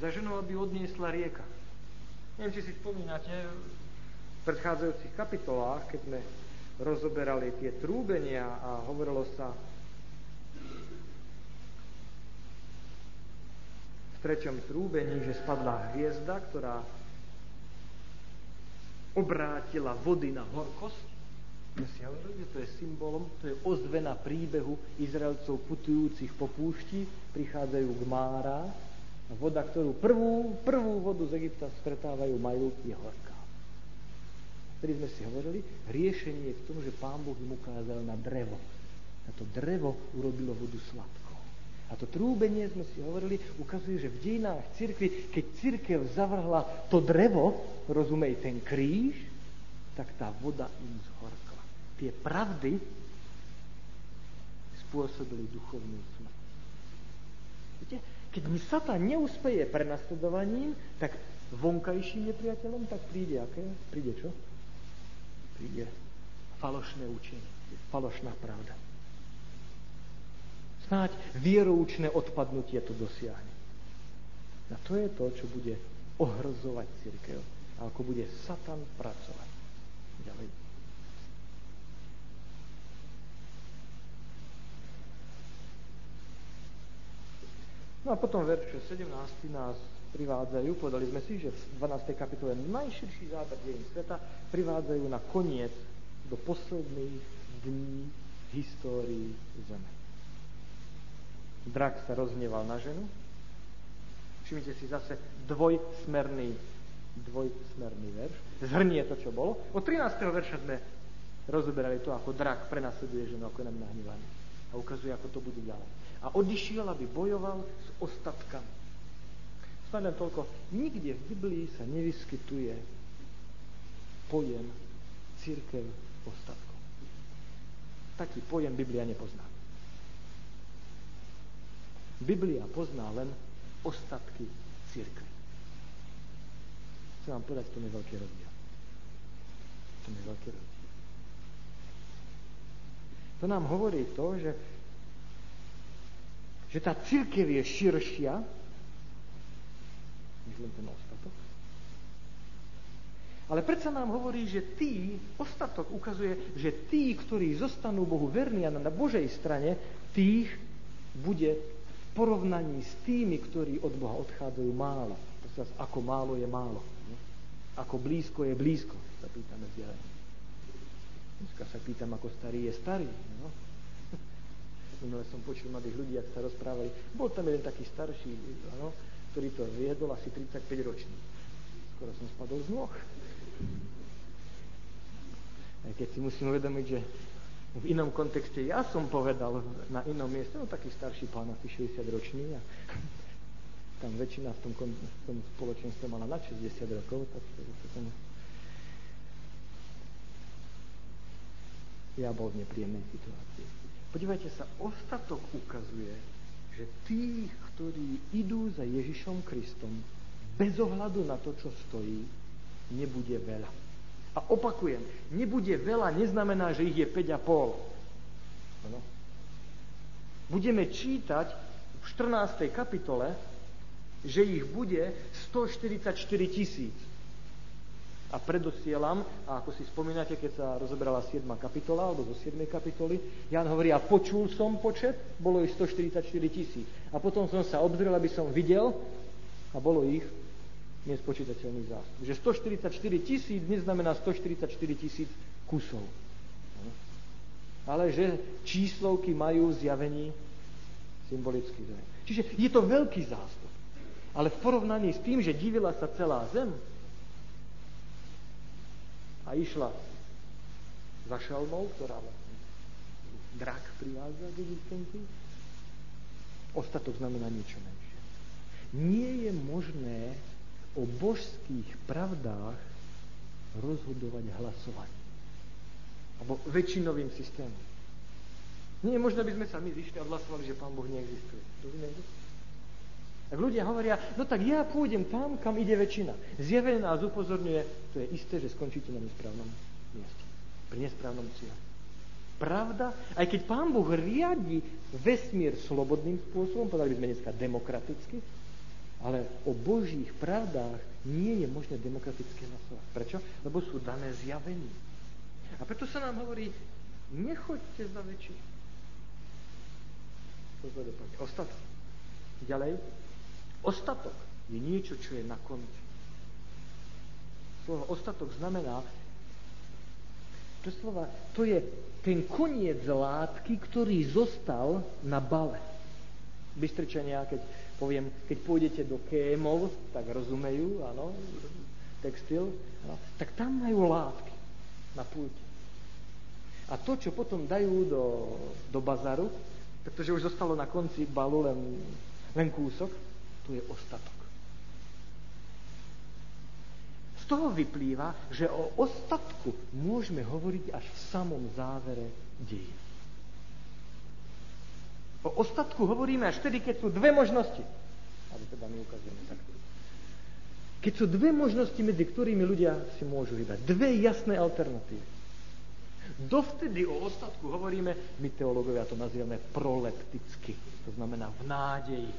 za ženou, aby odniesla rieka. Neviem, či si spomínate, predchádzajúcich kapitolách, keď sme rozoberali tie trúbenia a hovorilo sa v treťom trúbení, že spadla hviezda, ktorá obrátila vody na horkosť. My si hovorili, že to je symbolom, to je ozvena príbehu Izraelcov putujúcich po púšti, prichádzajú k Mára a voda, ktorú prvú, prvú vodu z Egypta stretávajú, majú, je horká ktorý sme si hovorili, riešenie je v tom, že Pán Boh im ukázal na drevo. A to drevo urobilo vodu sladkou. A to trúbenie, sme si hovorili, ukazuje, že v dejinách cirkvi, keď církev zavrhla to drevo, rozumej ten kríž, tak tá voda im zhorkla. Tie pravdy spôsobili duchovnú smrť. Viete, keď mi Satan neúspeje prenasledovaním, tak vonkajším nepriateľom, tak príde aké? Príde čo? príde falošné učenie, falošná pravda. Snáď vieroučné odpadnutie to dosiahne. A to je to, čo bude ohrozovať církev a ako bude Satan pracovať. Ďalej. No a potom verše 17 nás privádzajú, povedali sme si, že v 12. kapitole najširší záber dejín sveta privádzajú na koniec do posledných dní histórii Zeme. Drak sa rozneval na ženu. Všimnite si zase dvojsmerný, dvojsmerný verš. Zhrnie to, čo bolo. Od 13. verša sme rozoberali to, ako drak prenasleduje ženu, ako je nám nahnevaný. A ukazuje, ako to bude ďalej. A odišiel, aby bojoval s ostatkami len toľko, nikde v Biblii sa nevyskytuje pojem církev ostatkov. Taký pojem Biblia nepozná. Biblia pozná len ostatky církvy. Chcem vám povedať, to je veľký rozdiel. To je veľký rozdiel. To nám hovorí to, že, že tá církev je širšia, než ten ostatok. Ale predsa nám hovorí, že tí, ostatok ukazuje, že tí, ktorí zostanú Bohu verní a na Božej strane, tých bude v porovnaní s tými, ktorí od Boha odchádzajú málo. Prosím ako málo je málo. Ne? Ako blízko je blízko, sa pýtame vzdelanie. Dneska sa pýtam, ako starý je starý. No? Minule som počul mladých ľudí, ak sa rozprávali. Bol tam jeden taký starší, no? ktorý to viedol asi 35 ročný. Skoro som spadol z nôh. Aj keď si musím uvedomiť, že v inom kontexte ja som povedal na inom mieste, no taký starší pán, asi 60 ročný a tam väčšina v tom, v tom spoločenstve mala na 60 rokov, tak to som ja bol v nepríjemnej situácii. Podívajte sa, ostatok ukazuje, že tých, ktorí idú za Ježišom Kristom, bez ohľadu na to, čo stojí, nebude veľa. A opakujem, nebude veľa, neznamená, že ich je 5,5. No. Budeme čítať v 14. kapitole, že ich bude 144 tisíc. A predosielam, a ako si spomínate, keď sa rozoberala 7. kapitola, alebo zo 7. kapitoly, Jan hovorí, a počul som počet, bolo ich 144 tisíc. A potom som sa obzrel, aby som videl, a bolo ich nespočítateľný zástup. Že 144 tisíc neznamená 144 tisíc kusov. Ale že číslovky majú zjavení symbolický zem. Čiže je to veľký zástup. Ale v porovnaní s tým, že divila sa celá zem a išla za šelmou, ktorá vlastne drak privádza k existencii, ostatok znamená niečo menšie. Nie je možné o božských pravdách rozhodovať hlasovanie. Alebo väčšinovým systémom. Nie je možné, aby sme sa my zišli a hlasovali, že Pán Boh neexistuje. Rozumiete? Tak ľudia hovoria, no tak ja pôjdem tam, kam ide väčšina. Zjavenie nás upozorňuje, to je isté, že skončíte na nesprávnom mieste. Pri nesprávnom cieľu. Pravda, aj keď Pán Boh riadi vesmír slobodným spôsobom, povedali by sme dneska demokraticky, ale o Božích pravdách nie je možné demokratické hlasovať. Prečo? Lebo sú dané zjavení. A preto sa nám hovorí, nechoďte za väčšinu. To zle dopadne. Ostatok. Ďalej. Ostatok je niečo, čo je na konci. Slovo ostatok znamená, to, slova, to je ten koniec látky, ktorý zostal na bale. Bystričania, keď poviem, keď pôjdete do kémov, tak rozumejú, áno, textil, áno, tak tam majú látky na púti. A to, čo potom dajú do, do bazaru, pretože už zostalo na konci balu len, len kúsok, to je ostatok. Z toho vyplýva, že o ostatku môžeme hovoriť až v samom závere dejín. O ostatku hovoríme až vtedy, keď sú dve možnosti. Ale teda my ukazujeme takto. Keď sú dve možnosti, medzi ktorými ľudia si môžu vybrať. Dve jasné alternatívy. Dovtedy o ostatku hovoríme, my teológovia to nazývame prolepticky. To znamená v nádeji.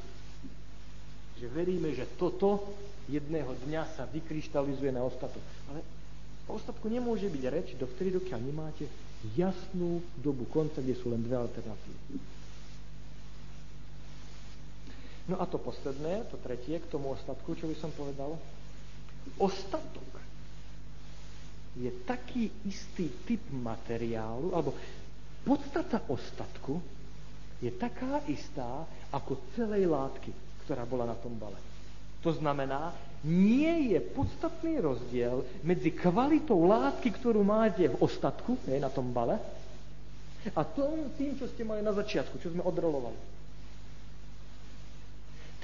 Že veríme, že toto jedného dňa sa vykryštalizuje na ostatok. Ale o ostatku nemôže byť reč dovtedy, dokiaľ nemáte jasnú dobu konca, kde sú len dve alternatívy. No a to posledné, to tretie, k tomu ostatku, čo by som povedal. Ostatok je taký istý typ materiálu, alebo podstata ostatku je taká istá ako celej látky, ktorá bola na tom bale. To znamená, nie je podstatný rozdiel medzi kvalitou látky, ktorú máte v ostatku, je na tom bale, a tom, tým, čo ste mali na začiatku, čo sme odrolovali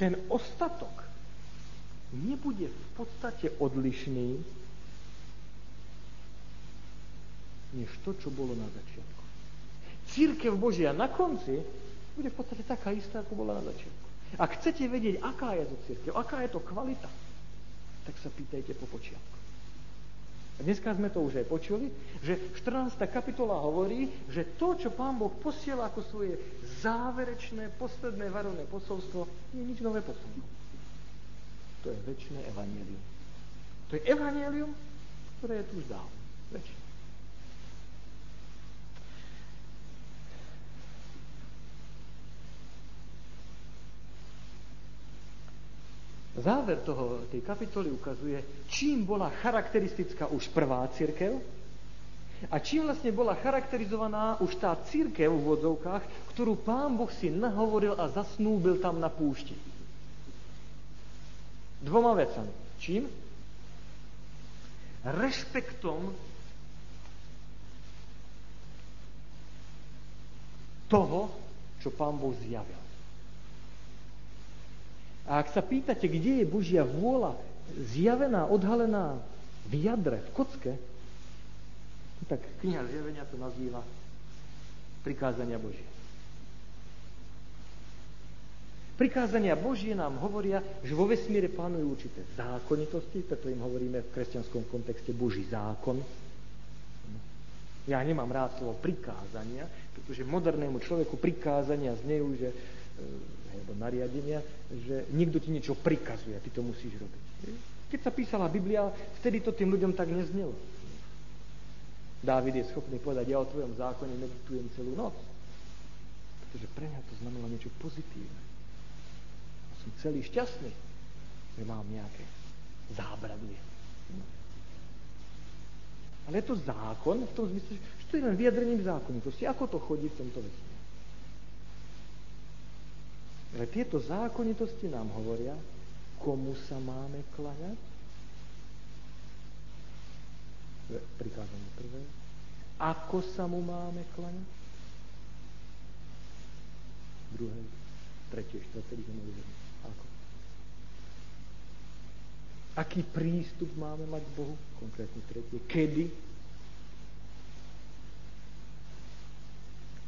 ten ostatok nebude v podstate odlišný než to, čo bolo na začiatku. Církev Božia na konci bude v podstate taká istá, ako bola na začiatku. Ak chcete vedieť, aká je to církev, aká je to kvalita, tak sa pýtajte po počiatku. A dneska sme to už aj počuli, že 14. kapitola hovorí, že to, čo Pán Boh posiela ako svoje záverečné, posledné varovné posolstvo, nie je nič nové pod To je väčšie evanílium. To je evanílium, ktoré je tu už dávno. Väčšie. Záver toho, tej kapitoly ukazuje, čím bola charakteristická už prvá církev a čím vlastne bola charakterizovaná už tá církev v vodzovkách, ktorú pán Boh si nahovoril a zasnúbil tam na púšti. Dvoma vecami. Čím? Rešpektom toho, čo pán Boh zjavil. A ak sa pýtate, kde je Božia vôľa zjavená, odhalená v jadre, v kocke, tak kniha zjavenia to nazýva prikázania Božie. Prikázania Božie nám hovoria, že vo vesmíre plánujú určité zákonitosti, preto im hovoríme v kresťanskom kontexte Boží zákon. Ja nemám rád slovo prikázania, pretože modernému človeku prikázania znejú, že, e, alebo nariadenia, že niekto ti niečo prikazuje ty to musíš robiť. Keď sa písala Biblia, vtedy to tým ľuďom tak neznelo. Dávid je schopný povedať, ja o tvojom zákone meditujem celú noc. Pretože pre mňa to znamenalo niečo pozitívne. A som celý šťastný, že mám nejaké zábradlie. Ale je to zákon v tom zmysle, že to je len vyjadrením zákonitosti. Ako to chodí v tomto vesmíre? Ale tieto zákonitosti nám hovoria, komu sa máme klaňať, prikázanie prvé. Ako sa mu máme klaňať? Druhé, tretie, štvrté by sme mohli Ako? Aký prístup máme mať k Bohu? Konkrétne tretie. Kedy?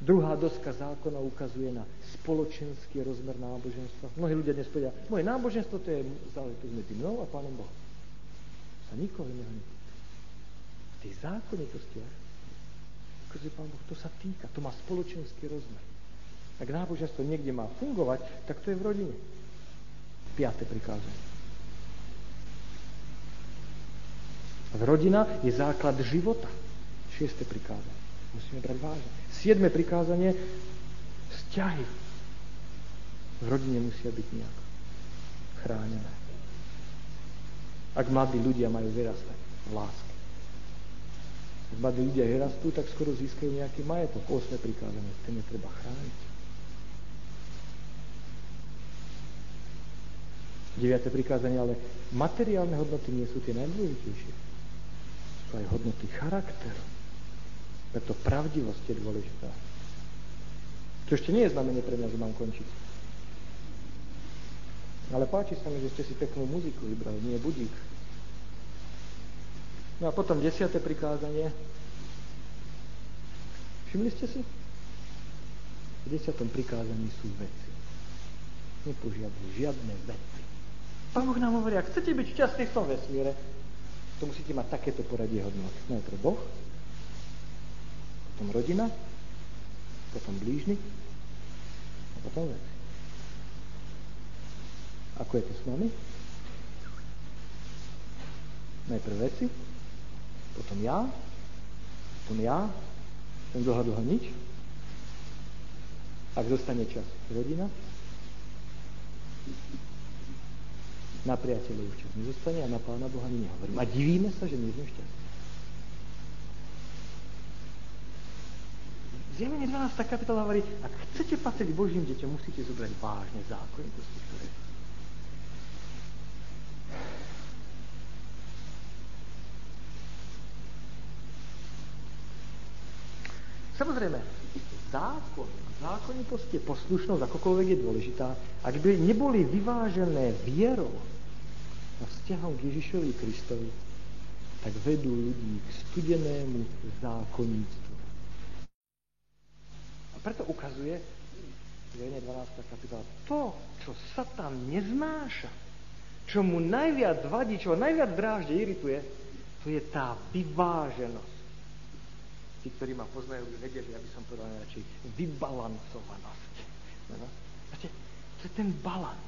Druhá doska zákona ukazuje na spoločenský rozmer náboženstva. Mnohí ľudia dnes povedia, moje náboženstvo to je záležitosť medzi mnou a Pánom Bohom. Sa nikoho iného tých zákonitostiach, ukazuje Pán Boh, to sa týka, to má spoločenský rozmer. Ak náboženstvo niekde má fungovať, tak to je v rodine. Piaté prikázanie. Rodina je základ života. Šiesté prikázanie. Musíme brať vážne. Siedme prikázanie. Vzťahy v rodine musia byť nejak chránené. Ak mladí ľudia majú vyrastať v láske. Ak mladí ľudia rastú, tak skoro získajú nejaký majetok. Osme prikázanie, ten je treba chrániť. Deviate prikázanie, ale materiálne hodnoty nie sú tie najdôležitejšie. Sú aj hodnoty charakteru. Preto pravdivosť je dôležitá. Čo ešte nie je znamenie pre mňa, že mám končiť. Ale páči sa mi, že ste si peknú muziku vybrali, nie budík. No a potom desiate prikázanie. Všimli ste si? V desiatom prikázaní sú veci. Nepožiadne žiadne veci. Pán Boh nám hovorí, ak chcete byť šťastní v tom vesmíre, to musíte mať takéto poradie hodnot. Najprv Boh, potom rodina, potom blížny a potom veci. Ako je to s nami? Najprv veci, potom ja, potom ja, ten dlho, dlho nič. Ak zostane čas, rodina, na priateľov čas nezostane a na Pána Boha nehovorím. A divíme sa, že nie sme šťastní. Zjavenie 12. kapitola hovorí, ak chcete patriť Božím deťom, musíte zobrať vážne zákonitosti, ktoré Samozrejme, zákon, zákonitosť je poslušnosť, akokoľvek je dôležitá. Ak by neboli vyvážené vierou a vzťahom k Ježišovi Kristovi, tak vedú ľudí k studenému zákonníctvu. Preto ukazuje Zjavenie 12. kapitola. To, čo Satan neznáša, čo mu najviac vadí, čo ho najviac drážde, irituje, to je tá vyváženosť tí, ktorí ma poznajú, by vedeli, aby som povedal radšej vybalancovanosť. No, Viete, to je ten balans.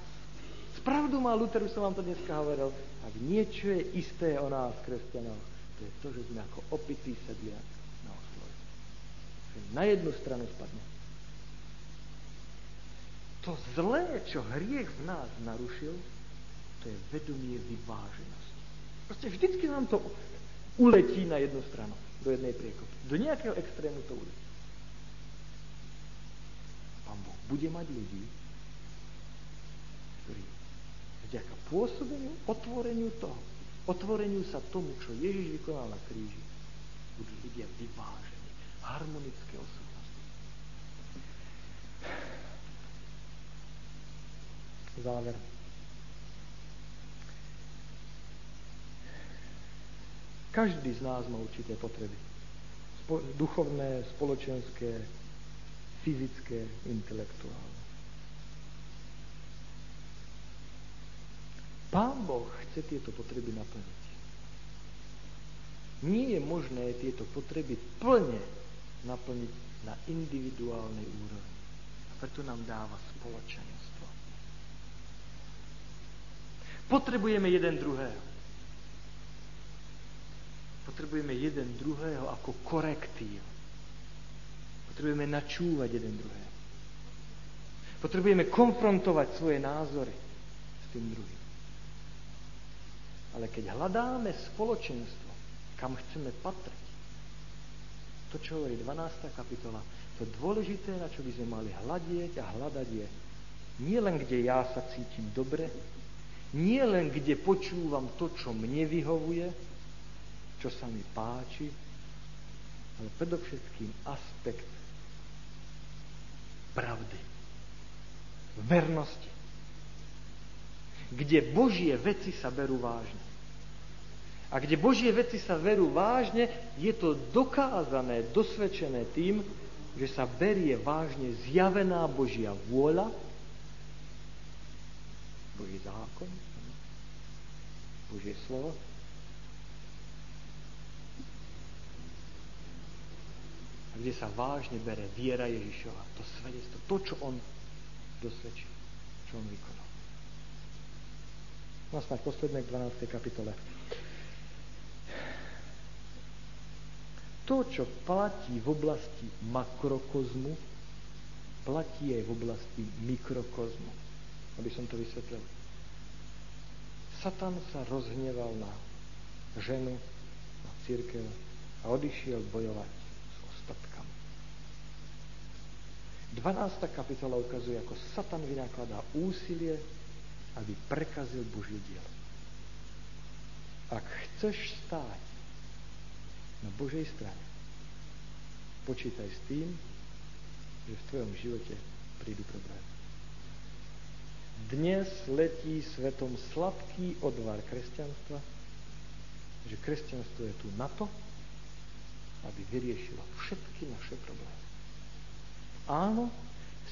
Spravdu má Luther, už som vám to dneska hovoril, ak niečo je isté o nás, kresťanov, to je to, že sme ako oslove. Že na jednu stranu spadne. To zlé, čo hriech v nás narušil, to je vedomie vyváženosti. Proste vždycky nám to uletí na jednu stranu do jednej priekopy. Do nejakého extrému to uletí. Pán Boh bude mať ľudí, ktorí vďaka pôsobeniu, otvoreniu toho, otvoreniu sa tomu, čo Ježiš vykonal na kríži, budú ľudia vyvážení, harmonické osobnosti. Záver. Každý z nás má určité potreby. Spo- duchovné, spoločenské, fyzické, intelektuálne. Pán Boh chce tieto potreby naplniť. Nie je možné tieto potreby plne naplniť na individuálnej úrovni. A preto nám dáva spoločenstvo. Potrebujeme jeden druhého. Potrebujeme jeden druhého ako korektív. Potrebujeme načúvať jeden druhého. Potrebujeme konfrontovať svoje názory s tým druhým. Ale keď hľadáme spoločenstvo, kam chceme patriť, to, čo hovorí 12. kapitola, to dôležité, na čo by sme mali hľadieť a hľadať je nie len, kde ja sa cítim dobre, nie len, kde počúvam to, čo mne vyhovuje, čo sa mi páči, ale predovšetkým aspekt pravdy, vernosti, kde Božie veci sa berú vážne. A kde Božie veci sa verú vážne, je to dokázané, dosvedčené tým, že sa berie vážne zjavená Božia vôľa, Boží zákon, Božie slovo, a kde sa vážne bere viera Ježišova, to svedectvo, to, čo on dosvedčil, čo on vykonal. No snáď posledné k 12. kapitole. To, čo platí v oblasti makrokozmu, platí aj v oblasti mikrokozmu. Aby som to vysvetlil. Satan sa rozhneval na ženu, na církev a odišiel bojovať s ostatkami. 12. kapitola ukazuje, ako Satan vynakladá úsilie, aby prekazil Božie dielo. Ak chceš stáť na Božej strane. Počítaj s tým, že v tvojom živote prídu problémy. Dnes letí svetom sladký odvar kresťanstva, že kresťanstvo je tu na to, aby vyriešilo všetky naše problémy. Áno,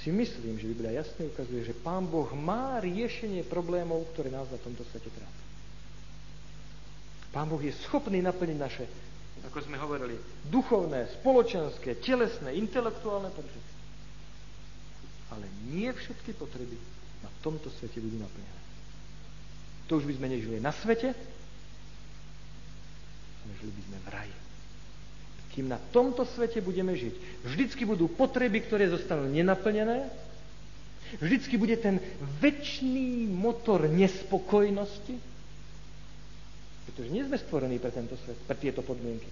si myslím, že Biblia jasne ukazuje, že Pán Boh má riešenie problémov, ktoré nás na tomto svete trápia. Pán Boh je schopný naplniť naše ako sme hovorili, duchovné, spoločenské, telesné, intelektuálne potreby. Ale nie všetky potreby na tomto svete budú naplnené. To už by sme nežili na svete, ale žili by sme v raji. Kým na tomto svete budeme žiť, vždycky budú potreby, ktoré zostanú nenaplnené, vždycky bude ten väčší motor nespokojnosti, pretože nie sme stvorení pre tento svet, pre tieto podmienky.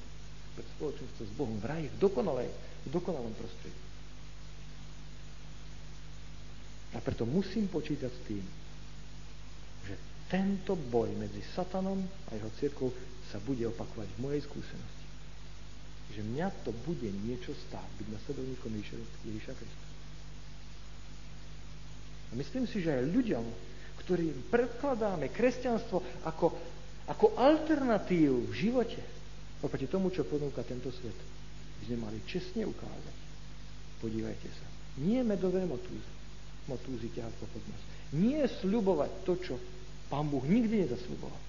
Pre spoločenstvo s Bohom v raji, v dokonalej, v dokonalom prostredí. A preto musím počítať s tým, že tento boj medzi satanom a jeho církou sa bude opakovať v mojej skúsenosti. Že mňa to bude niečo stáť, byť nasledovníkom Ježiša Krista. A myslím si, že aj ľuďom, ktorým predkladáme kresťanstvo ako ako alternatívu v živote oproti tomu, čo ponúka tento svet, by sme mali čestne ukázať. Podívajte sa. Nie medové motúzy. Motúzy ťahať po nás. Nie sľubovať to, čo Pán Boh nikdy nezasľuboval.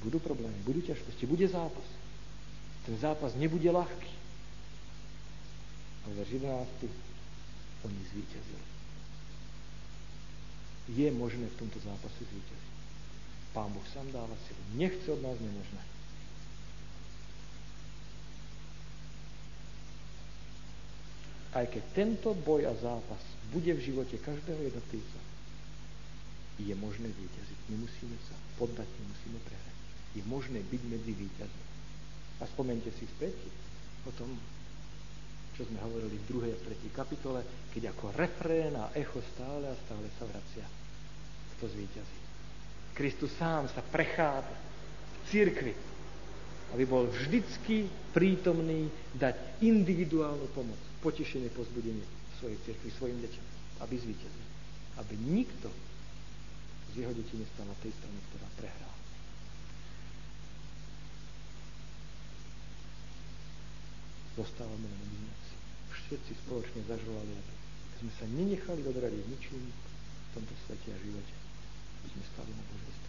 Budú problémy, budú ťažkosti, bude zápas. Ten zápas nebude ľahký. Ale verš 11. Oni zvíťazili je možné v tomto zápase zvíťaziť. Pán Boh sám dáva silu. Nechce od nás nemožné. Aj keď tento boj a zápas bude v živote každého jednotlivca, je možné zvíťaziť. Nemusíme sa poddať, nemusíme prehrať. Je možné byť medzi víťazmi. A spomente si späť o tom, čo sme hovorili v druhej a tretej kapitole, keď ako refrén a echo stále a stále sa vracia kto zvíťazí. Kristus sám sa prechádza v církvi, aby bol vždycky prítomný dať individuálnu pomoc, potešenie, pozbudenie svojej církvi, svojim deťom, aby zvíťazil. Aby nikto z jeho detí nestal na tej strane, ktorá prehrá. Zostávame len jedinec. Všetci spoločne zažovali, aby sme sa nenechali odradiť ničím v tomto svete a živote. Aby sme stali na Božej strane.